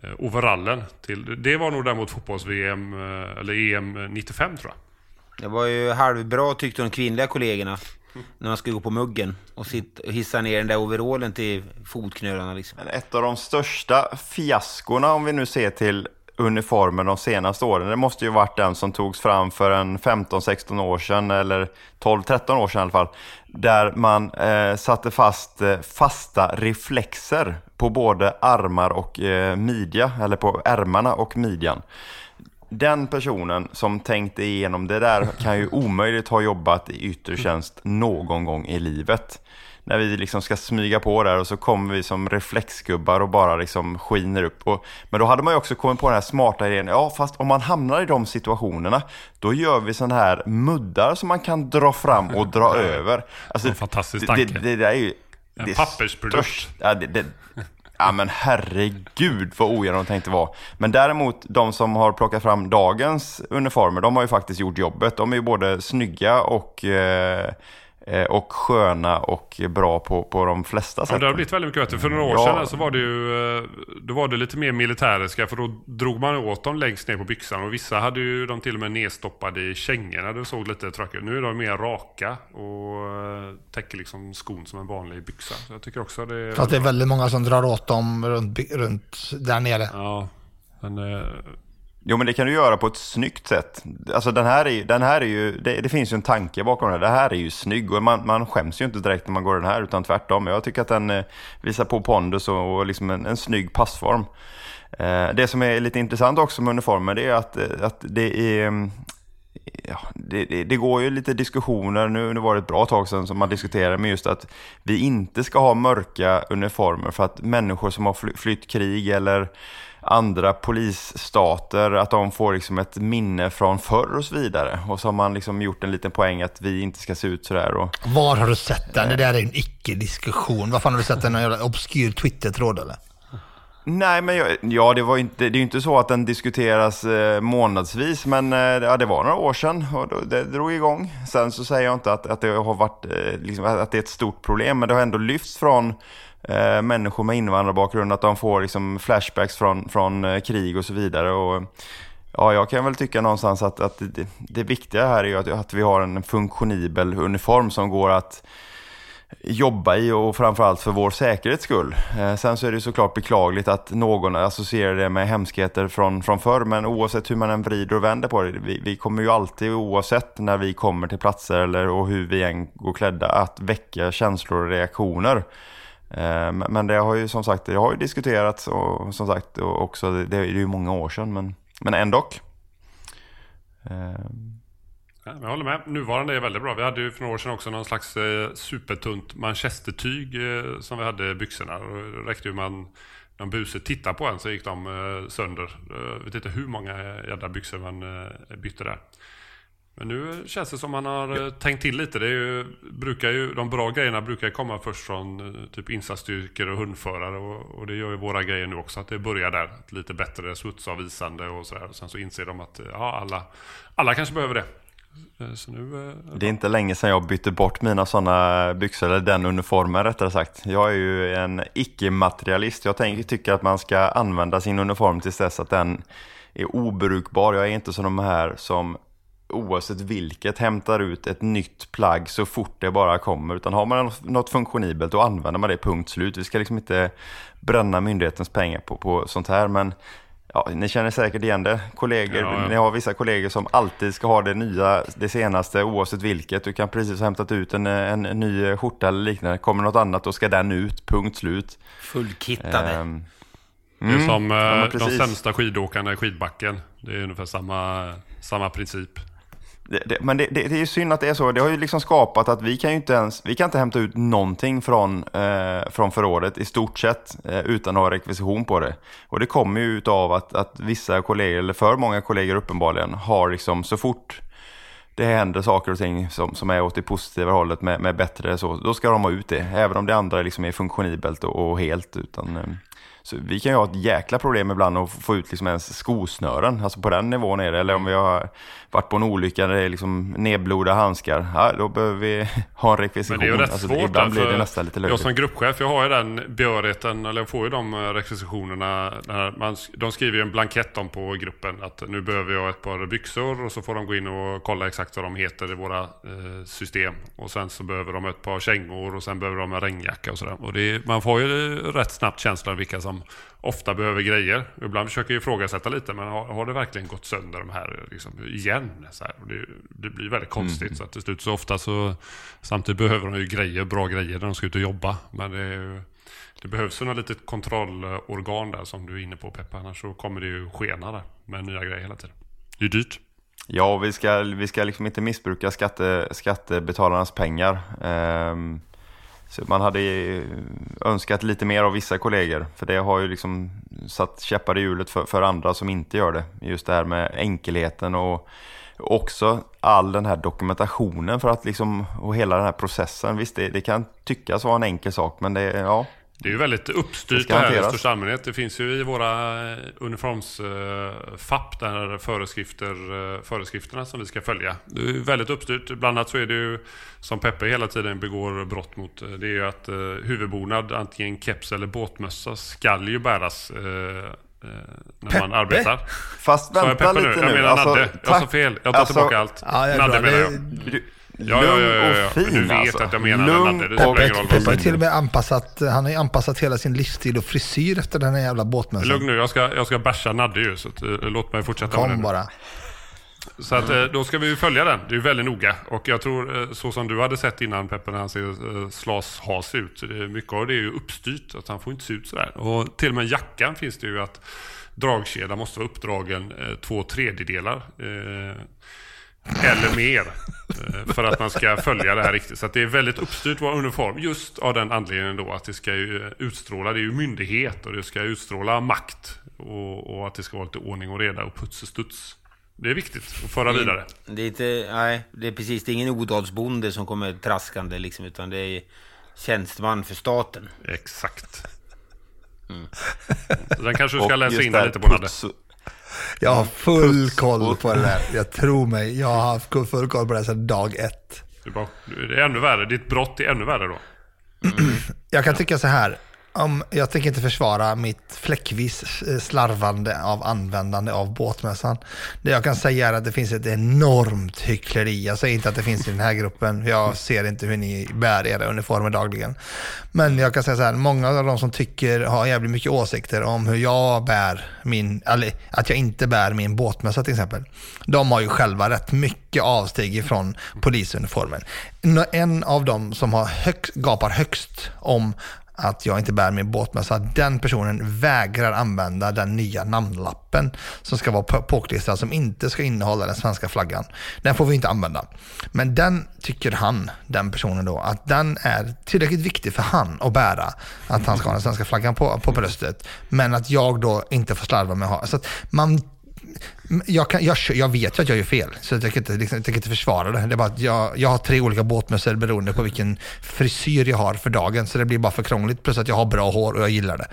eh, overallen. Till, det var nog däremot fotbolls-VM eh, eller EM 95 tror jag. Det var ju halvbra tyckte de kvinnliga kollegorna. När man skulle gå på muggen och, sitta, och hissa ner den där overallen till fotknölarna liksom. Men ett av de största fiaskorna om vi nu ser till uniformen de senaste åren, det måste ju varit den som togs fram för en 15-16 år sedan eller 12-13 år sedan i alla fall. Där man eh, satte fast eh, fasta reflexer på både armar och eh, midja, eller på ärmarna och midjan. Den personen som tänkte igenom det där kan ju omöjligt ha jobbat i yttre tjänst någon gång i livet. När vi liksom ska smyga på där och så kommer vi som reflexgubbar och bara liksom skiner upp. Och, men då hade man ju också kommit på den här smarta idén, ja fast om man hamnar i de situationerna, då gör vi sådana här muddar som man kan dra fram och dra över. Alltså, En fantastisk det, det, tanke. det där är ju... En det pappersprodukt. störst- Ja, det, det, ja men herregud vad ogenomtänkt det var. Men däremot de som har plockat fram dagens uniformer, de har ju faktiskt gjort jobbet. De är ju både snygga och, eh, och sköna och bra på, på de flesta Ja, sätt. det har blivit väldigt mycket bättre. För några år Ja. sedan så var det ju eh, då var det lite mer militäriska för då drog man åt dem längst ner på byxan och vissa hade ju de till och med nedstoppade i kängorna. Det såg lite tråkigt. Nu är de mer raka och eh, täcker liksom skon som en vanlig byxa. Så jag tycker också det är... Fast det är väldigt många som drar åt dem runt, runt där nere. Ja, men... Jo men det kan du göra på ett snyggt sätt. Alltså den här är, den här är ju, det, det finns ju en tanke bakom det här. Det här är ju snygg och man, man skäms ju inte direkt när man går den här utan tvärtom. Jag tycker att den eh, visar på pondus och, och liksom en, en snygg passform. Eh, det som är lite intressant också med uniformen. det är att, eh, att det är mm, Ja, det, det, det går ju lite diskussioner, nu, nu var det ett bra tag sedan som man diskuterade med just att vi inte ska ha mörka uniformer för att människor som har fly, flytt krig eller andra polisstater, att de får liksom ett minne från förr och så vidare. Och så har man liksom gjort en liten poäng att vi inte ska se ut sådär. Och, Var har du sett den? Det där är en icke-diskussion. Vad fan har du sett den? Någon obskyr Twitter-tråd eller? Nej, men jag, ja, det, var inte, det är ju inte så att den diskuteras eh, månadsvis, men eh, ja, det var några år sedan och då, det drog igång. Sen så säger jag inte att, att det har varit eh, liksom, att det är ett stort problem, men det har ändå lyfts från eh, människor med invandrarbakgrund att de får liksom, flashbacks från, från eh, krig och så vidare. Och, Ja, jag kan väl tycka någonstans att, att det, det viktiga här är ju att, att vi har en funktionibel uniform som går att jobba i och framförallt för vår säkerhets skull. Eh, sen så är det såklart beklagligt att någon associerar det med hemskheter från, från förr, men oavsett hur man än vrider och vänder på det, vi, vi kommer ju alltid oavsett när vi kommer till platser eller och hur vi än går klädda, att väcka känslor och reaktioner. Eh, men- det har ju som sagt, det har ju diskuterats och som sagt också, det, är ju många år sedan, men, men ändå. Eh, jag håller med. Nuvarande är väldigt bra. Vi hade ju för några år sedan också någon slags eh, supertunt manchestertyg som vi hade i byxorna. Det räckte ju man någon buse tittade på en så gick de sönder. Jag vet inte hur många jädra byxor man bytte där. Men nu känns det som man har eh, tänkt till lite. Det är ju, brukar ju, de bra grejerna brukar komma först från eh, typ insatsstyrkor och hundförare. Och, och det gör ju våra grejer nu också. Att det börjar där. Lite bättre smutsavvisande och sådär. Sen så inser de att ja, alla, alla kanske behöver det. Eh, Så nu, eh, Det är inte länge sedan jag bytte bort mina sådana byxor, eller den uniformen rättare sagt. Jag är ju en icke-materialist. Jag tänker, tycker att man ska använda sin uniform tills dess att den är obrukbar. Jag är inte som de här som oavsett vilket hämtar ut ett nytt plagg så fort det bara kommer. Utan har man något funktionibelt då använder man det punkt slut. Vi ska liksom inte bränna myndighetens pengar på, på sånt här. Men ja, ni känner säkert igen det. Kollegor, Ja, ja. ni har vissa kollegor som alltid ska ha det nya, det senaste oavsett vilket. Du kan precis ha hämtat ut en, en, ny skjorta eller liknande. Kommer något annat då ska den ut, punkt slut. Fullkittade. Ehm, Det är mm, som eh, ja, men de sämsta skidåkarna i skidbacken. Det är ungefär samma, samma princip. Det, det, men det, det, det är ju synd att det är så. Det har ju liksom skapat att vi kan ju inte ens, vi kan inte hämta ut någonting från, eh, från förrådet i stort sett eh, utan att ha rekvisition på det. Och det kommer ju utav att, att vissa kollegor, eller för många kollegor uppenbarligen, har liksom så fort det händer saker och ting som, som är åt det positiva hållet med, med bättre så, då ska de ha ut det. Även om det andra liksom är funktionibelt och, och helt. Utan, eh, så vi kan ju ha ett jäkla problem ibland att få ut liksom ens skosnören. Alltså på den nivån är det. Eller om vi har varit på en olycka där det är liksom nedblodade handskar. Ja, då behöver vi [laughs] ha en rekvisition. Men det är ju rätt alltså, svårt. Ibland blir det nästan lite Jag löjligt. som gruppchef, jag har ju den behörigheten, eller jag får ju de eh, rekvisitionerna. Man, de skriver ju en blankett om på gruppen att nu behöver jag ett par byxor och så får de gå in och kolla exakt vad de heter i våra eh, system. Och sen så behöver de ett par kängor och sen behöver de en regnjacka och sådär. Och det man får ju rätt snabbt känslan vilka som ofta behöver grejer. Ibland försöker jag ifrågasätta lite, men har, har det verkligen gått sönder de här liksom, igen? Så här? Det, det blir väldigt konstigt. Mm. Så att till slut så ofta så samtidigt behöver de ju grejer, bra grejer när de ska ut och jobba. Men det, ju, det behövs ju något litet kontrollorgan där som du är inne på Peppa. Annars så kommer det ju skena där med nya grejer hela tiden. Det är dyrt. Ja, vi ska, vi ska liksom inte missbruka skatte, skattebetalarnas pengar. Ehm, så man hade önskat lite mer av vissa kollegor. För det har ju liksom satt käppar i hjulet för, för andra som inte gör det. Just det här med enkelheten och också all den här dokumentationen för att liksom, och hela den här processen. Visst, det, det kan tyckas vara en enkel sak, men det, ja. Det är ju väldigt uppstyrt det här i största allmänhet. Det finns ju i våra eh, uniformsfapp där föreskrifter, eh, föreskrifterna som vi ska följa. Det är väldigt uppstyrt. Bland annat så är det ju som Peppe hela tiden begår brott mot. eh, Det är ju att eh, huvudbonad, antingen keps eller båtmössa, skall ju bäras eh, eh, när man Peppe? arbetar. Fast jag vänta Peppe lite Jag nu. menar Alltså, Nadde. Jag sa fel. Jag tar Alltså- tillbaka allt. Ja, jag Nadde menar Det- jag. Du, Ja, ja, ja, ja, och fin Du vet alltså. att jag menar Lugn Nadde. Det och roll har till och med anpassat, han har ju anpassat hela sin livsstil och frisyr efter den här jävla båtmössan. Lugn nu, jag ska, jag ska basha Nadde ju. Så att, eh, låt mig fortsätta med det Kom bara. Så att, eh, då ska vi ju följa den. Det är väldigt noga. Och jag tror, eh, så som du hade sett innan Peppe när han ser slashas ut. Mycket av det är ju uppstyrt. Att han får inte se ut sådär. Och till och med jackan finns det ju att dragkedjan måste vara uppdragen två tredjedelar. Eller mer. eh, För att man ska följa det här riktigt. Så att det är väldigt uppstyrt vår uniform. Just av den anledningen då att det ska ju utstråla, det är ju myndighet och det ska utstråla makt. Och, och att det ska vara lite ordning och reda och puts och studs. Det är viktigt att föra vidare. Det är inte, nej, det är precis, det är ingen odalsbonde som kommer traskande liksom, utan det är tjänsteman för staten. Exakt. Så den kanske du ska Och läsa in där lite på Nadde. Jag har full koll på det där. Jag tror mig. Jag har haft full koll på det här sedan dag ett. Du bara, det är ännu värre. Ditt brott är ännu värre då. Jag kan tycka så här. Um, jag tänker inte försvara mitt fläckvis eh, slarvande av användande av båtmössan. Det jag kan säga är att det finns ett enormt hyckleri. Jag säger inte att det finns i den här gruppen. Jag ser inte hur ni bär era uniformer dagligen. Men jag kan säga så här, många av de som tycker har jävligt mycket åsikter om hur jag bär min, eller att jag inte bär min båtmössa till exempel. De har ju själva rätt mycket avsteg ifrån polisuniformen. En av dem som har högst, gapar högst om att jag inte bär min båtmössa, den personen vägrar använda den nya namnlappen som ska vara på- påklistrad som inte ska innehålla den svenska flaggan. Den får vi inte använda. Men den tycker han, den personen då, att den är tillräckligt viktig för han att bära. Att han ska ha den svenska flaggan på, på bröstet. Men att jag då inte får slarva med att ha. Så att man jag, kan, jag, jag vet ju att jag gör fel, så jag kan inte, liksom, jag tänker inte försvara det. Det är bara att jag, jag har tre olika båtmössor beroende på vilken frisyr jag har för dagen, så det blir bara för krångligt. Plus att jag har bra hår och jag gillar det.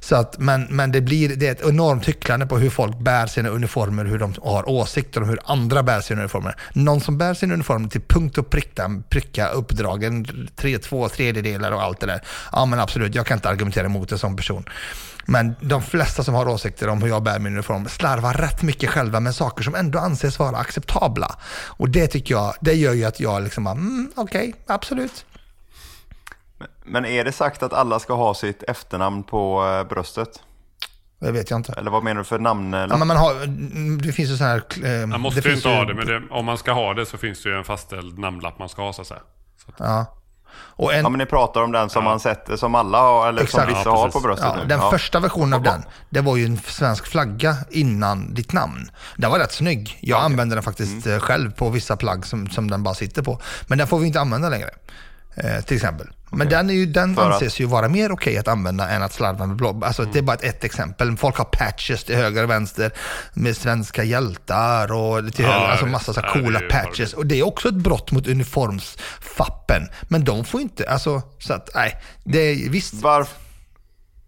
Så att, men, men det blir det är ett enormt hycklande på hur folk bär sina uniformer, hur de har åsikter om hur andra bär sina uniformer. Någon som bär sin uniform till punkt och pricka, pricka uppdragen, tre, två tredjedelar och allt det där. Ja men absolut, jag kan inte argumentera emot en sån person. Men de flesta som har åsikter om hur jag bär min uniform slarvar rätt mycket själva med saker som ändå anses vara acceptabla. Och det tycker jag, det gör ju att jag liksom bara, mm, okej, okay, absolut. Men är det sagt att alla ska ha sitt efternamn på eh, bröstet? Det vet jag inte. Eller vad menar du för namn? Ja, men man har, det finns ju sådana här... Eh, man måste ju inte ju... ha det, men det, om man ska ha det så finns det ju en fastställd namnlapp man ska ha så att säga. Så att... Ja. Och en... Ja, men ni pratar om den som ja. man sätter, som alla har, eller Exakt. som vissa ja, har på bröstet ja, nu. Den första versionen av den, det var ju en svensk flagga innan ditt namn. Den var rätt snygg. Jag okay. använder den faktiskt mm. Eh, själv på vissa plagg som, som den bara sitter på. Men den får vi inte använda längre. Eh, till exempel. Men den, är ju, den anses ju vara mer okej att använda än att slarva med blå. Alltså, mm. Det är bara ett, ett, exempel. Folk har patches till höger och vänster med svenska hjältar och till ja, höger, alltså massa så coola patches. Och det är också ett brott mot uniformsfappen. Men de får inte, alltså, så att nej, det är visst. Varför?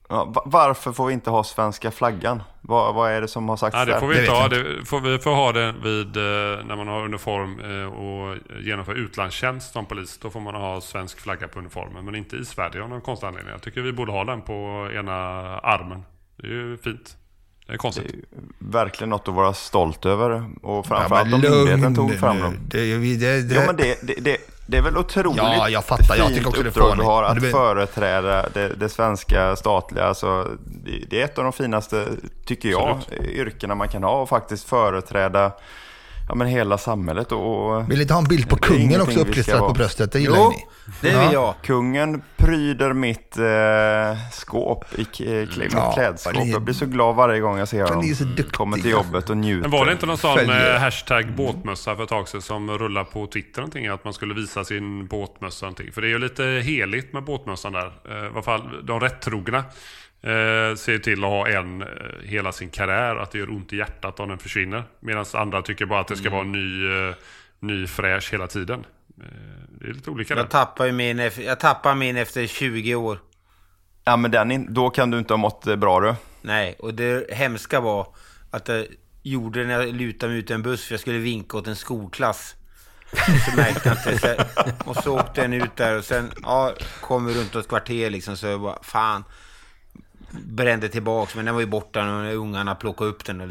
Ja, varför får vi inte ha svenska flaggan? Vad, vad är det som har sagts ja, det får vi där? inte ha. Det får, vi får ha det vid, eh, när man har uniform eh, och genomför utlandstjänst som polis. Då får man ha svensk flagga på uniformen. Men inte i Sverige av någon konstig anledning. Jag tycker vi borde ha den på ena armen. Det är ju fint. Det är konstigt. Det är verkligen något att vara stolt över. Och framförallt ja, om myndigheten tog fram dem. Det, det, det, ja, men det, det, det, är väl otroligt ja, jag fattar. Jag fint också uppdrag du har att företräda det, det, svenska statliga. Alltså, det är ett av de finaste, tycker jag, Absolut. yrkena man kan ha och faktiskt företräda ja, men hela samhället. Och, vill inte ha en bild på kungen också uppklistrad på bröstet? Det gillar jo, ni. det vill jag. Kungen pryder mitt eh, skåp, i, mitt ja, klädskåp. Jag blir så glad varje gång jag ser honom. Kommer till jobbet och njuter. Men var det inte någon sån eh, hashtag båtmössa för ett tag sedan som rullar på Twitter någonting? Att man skulle visa sin båtmössa någonting. För det är ju lite heligt med båtmössan där. I alla fall de rättrogna eh, ser till att ha en eh, hela sin karriär. Att det gör ont i hjärtat om den försvinner. Medan andra tycker bara att det ska mm. vara ny, eh, ny fräsch hela tiden. Eh, det är lite olika jag tappar, ju min, jag tappar min efter 20 år. Ja men den, då kan du inte ha mått bra du. Nej, och det hemska var att jag gjorde när jag lutade mig ut en buss för jag skulle vinka åt en skolklass. Så märkte jag inte. och så åkte den ut där och sen ja, kom vi runt ett kvarter liksom så jag bara fan brände tillbaks, men den var ju borta när ungarna plockade upp den och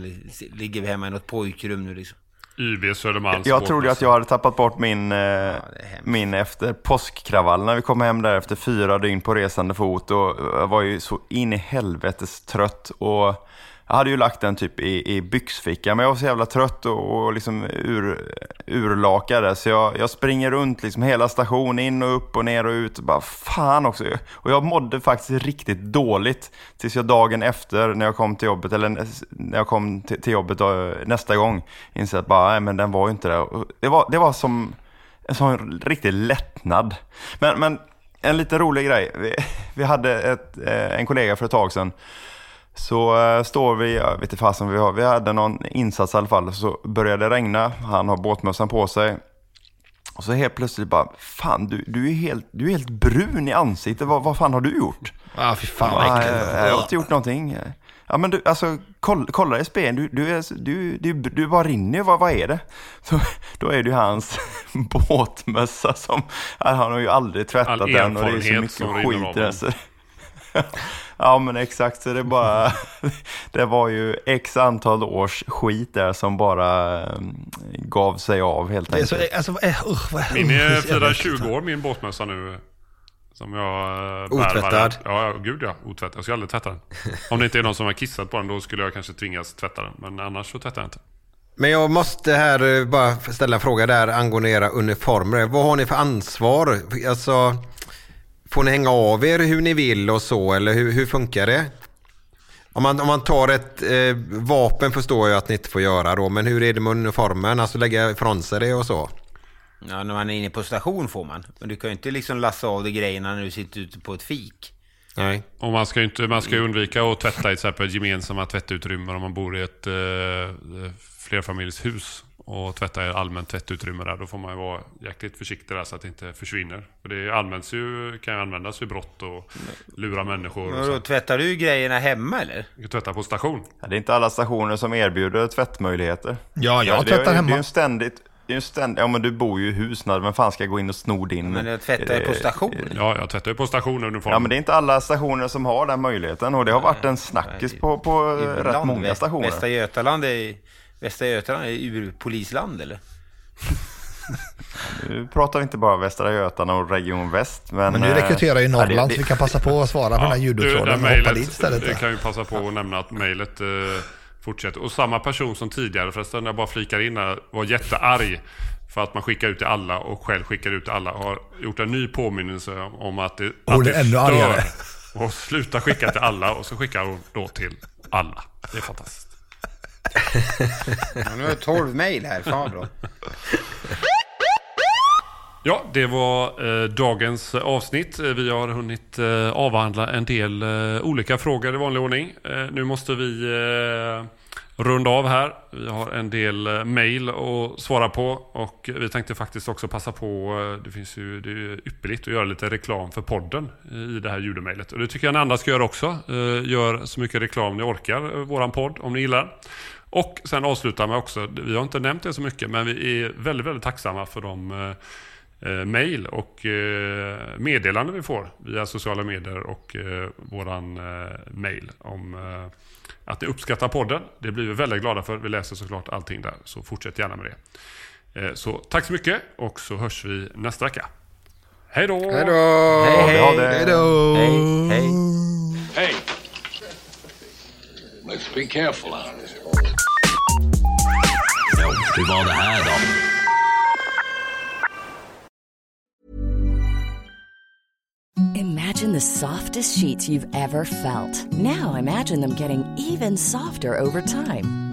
ligger vi hemma i något pojkrum nu liksom. YB Södermalms Jag trodde att jag hade tappat bort min, eh, ja, min efter påskkravallen när vi kom hem där efter fyra dygn på resande fot och jag var ju så in i helvetes trött och jag hade ju lagt den typ i, i byxfickan, men jag var så jävla trött och, och liksom ur, urlakad så jag, jag springer runt liksom hela stationen, in och upp och ner och ut. Och bara fan också. Och jag mådde faktiskt riktigt dåligt tills jag dagen efter när jag kom till jobbet, eller när jag kom till, till jobbet då, nästa gång, insåg att bara, nej men den var ju inte där. Det var, det var som en sån riktig lättnad. Men, men en lite rolig grej. Vi, vi hade ett, eh, en kollega för ett tag sedan så äh, står vi, jag vet inte fasen vi har, vi hade någon insats i alla fall, så började det regna, han har båtmössan på sig. Och så helt plötsligt bara, fan du, du, är, helt, du är helt brun i ansiktet, vad, vad fan har du gjort? Ja, ah, fy fan vad äckligt. Jag, har inte gjort någonting. Ja men du, alltså kolla, kolla i spegeln, du, du, är, du, du, du bara rinner vad, vad är det? Så, då är det ju hans [laughs] båtmössa som, han har ju aldrig tvättat All den och det är så mycket skit i den. [laughs] Ja men exakt, så det bara [laughs] Det var ju x antal års skit där som bara um, gav sig av helt enkelt. Så, alltså, uh, uh, min är firar 20 år min båtmössa nu. Som jag uh, Otvättad? Ja, gud ja. Otvättad. Jag ska aldrig tvätta den. Om det inte är någon som har kissat på den då skulle jag kanske tvingas tvätta den. Men annars så tvättar jag inte. Men jag måste här bara ställa en fråga där angående era uniformer. Vad har ni för ansvar? Alltså, Får ni hänga av er hur ni vill och så eller hur, hur funkar det? Om man, om man tar ett eh, vapen förstår jag att ni inte får göra då, men hur är det med uniformen? Alltså lägga ifrån sig det och så? Ja, när man är inne på station får man. Men du kan ju inte liksom lassa av dig grejerna när du sitter ute på ett fik. Nej. Och man ska ju inte, man ska undvika att tvätta i till exempel gemensamma tvättutrymmen om man bor i ett eh, flerfamiljshus och tvätta i allmänt tvättutrymme där. Då får man ju vara jäkligt försiktig där så att det inte försvinner. För det används ju, kan ju användas vid brott och lura människor. Och Och då tvättar du grejerna hemma eller? Du kan tvätta på station. Ja, det är inte alla stationer som erbjuder tvättmöjligheter. Ja, jag det är- tvättar Det är hemma. ju en ständigt... Det är ju en ständigt, ja men du bor ju i hus, när- vem fan ska gå in och sno din... Men jag tvättar ju på eh, station. Ja, jag tvättar ju på station uniform. Ja men det är inte alla stationer som har den möjligheten och det har varit en snackis på, på eh, rätt Ibland. många stationer. Västra Götaland är, Västra Götaland är urpolisland eller? Nu pratar vi inte bara Västra Götaland och Region Väst men... Men nu eh, rekryterar ju Norrland det- så vi kan passa på att svara på den här det och hoppa dit istället. Det kan ju passa på att nämna att mejlet eh, fortsätter. Och samma person som tidigare förresten, jag bara flikar in här, var jättearg för att man skickar ut till alla och själv skickar ut till alla. Har gjort en ny påminnelse om att det, Hon att det är ännu argare. Och sluta skicka till alla och så skickar hon då till alla. Det är fantastiskt. Ja, nu har jag 12 mejl här, fan då. Ja, det var eh, dagens avsnitt. Eh, vi har hunnit eh, avhandla en del eh, olika frågor i vanlig ordning. Eh, nu måste vi eh, runda av här. Vi har en del eh, mejl att svara på och vi tänkte faktiskt också passa på, eh, det finns ju, det är ju ypperligt att göra lite reklam för podden eh, i det här ljudmejlet. Och det tycker jag ni andra ska göra också. Eh, gör så mycket reklam ni orkar, eh, våran podd, om ni gillar den. Och sen avsluta med också, vi har inte nämnt det så mycket, men vi är väldigt, väldigt tacksamma för de eh, mail och eh, meddelanden vi får via sociala medier och eh, våran eh, mail om eh, att ni uppskattar podden. Det blir vi väldigt glada för. Vi läser såklart allting där, så fortsätt gärna med det. Eh, så tack så mycket och så hörs vi nästa vecka. Hej då! Hej då! Hej, hej. Hej då! Hej, hej. Hey, let's be careful out here. Ja, hur var det här då? Imagine the softest sheets you've ever felt. Now imagine them getting even softer over time.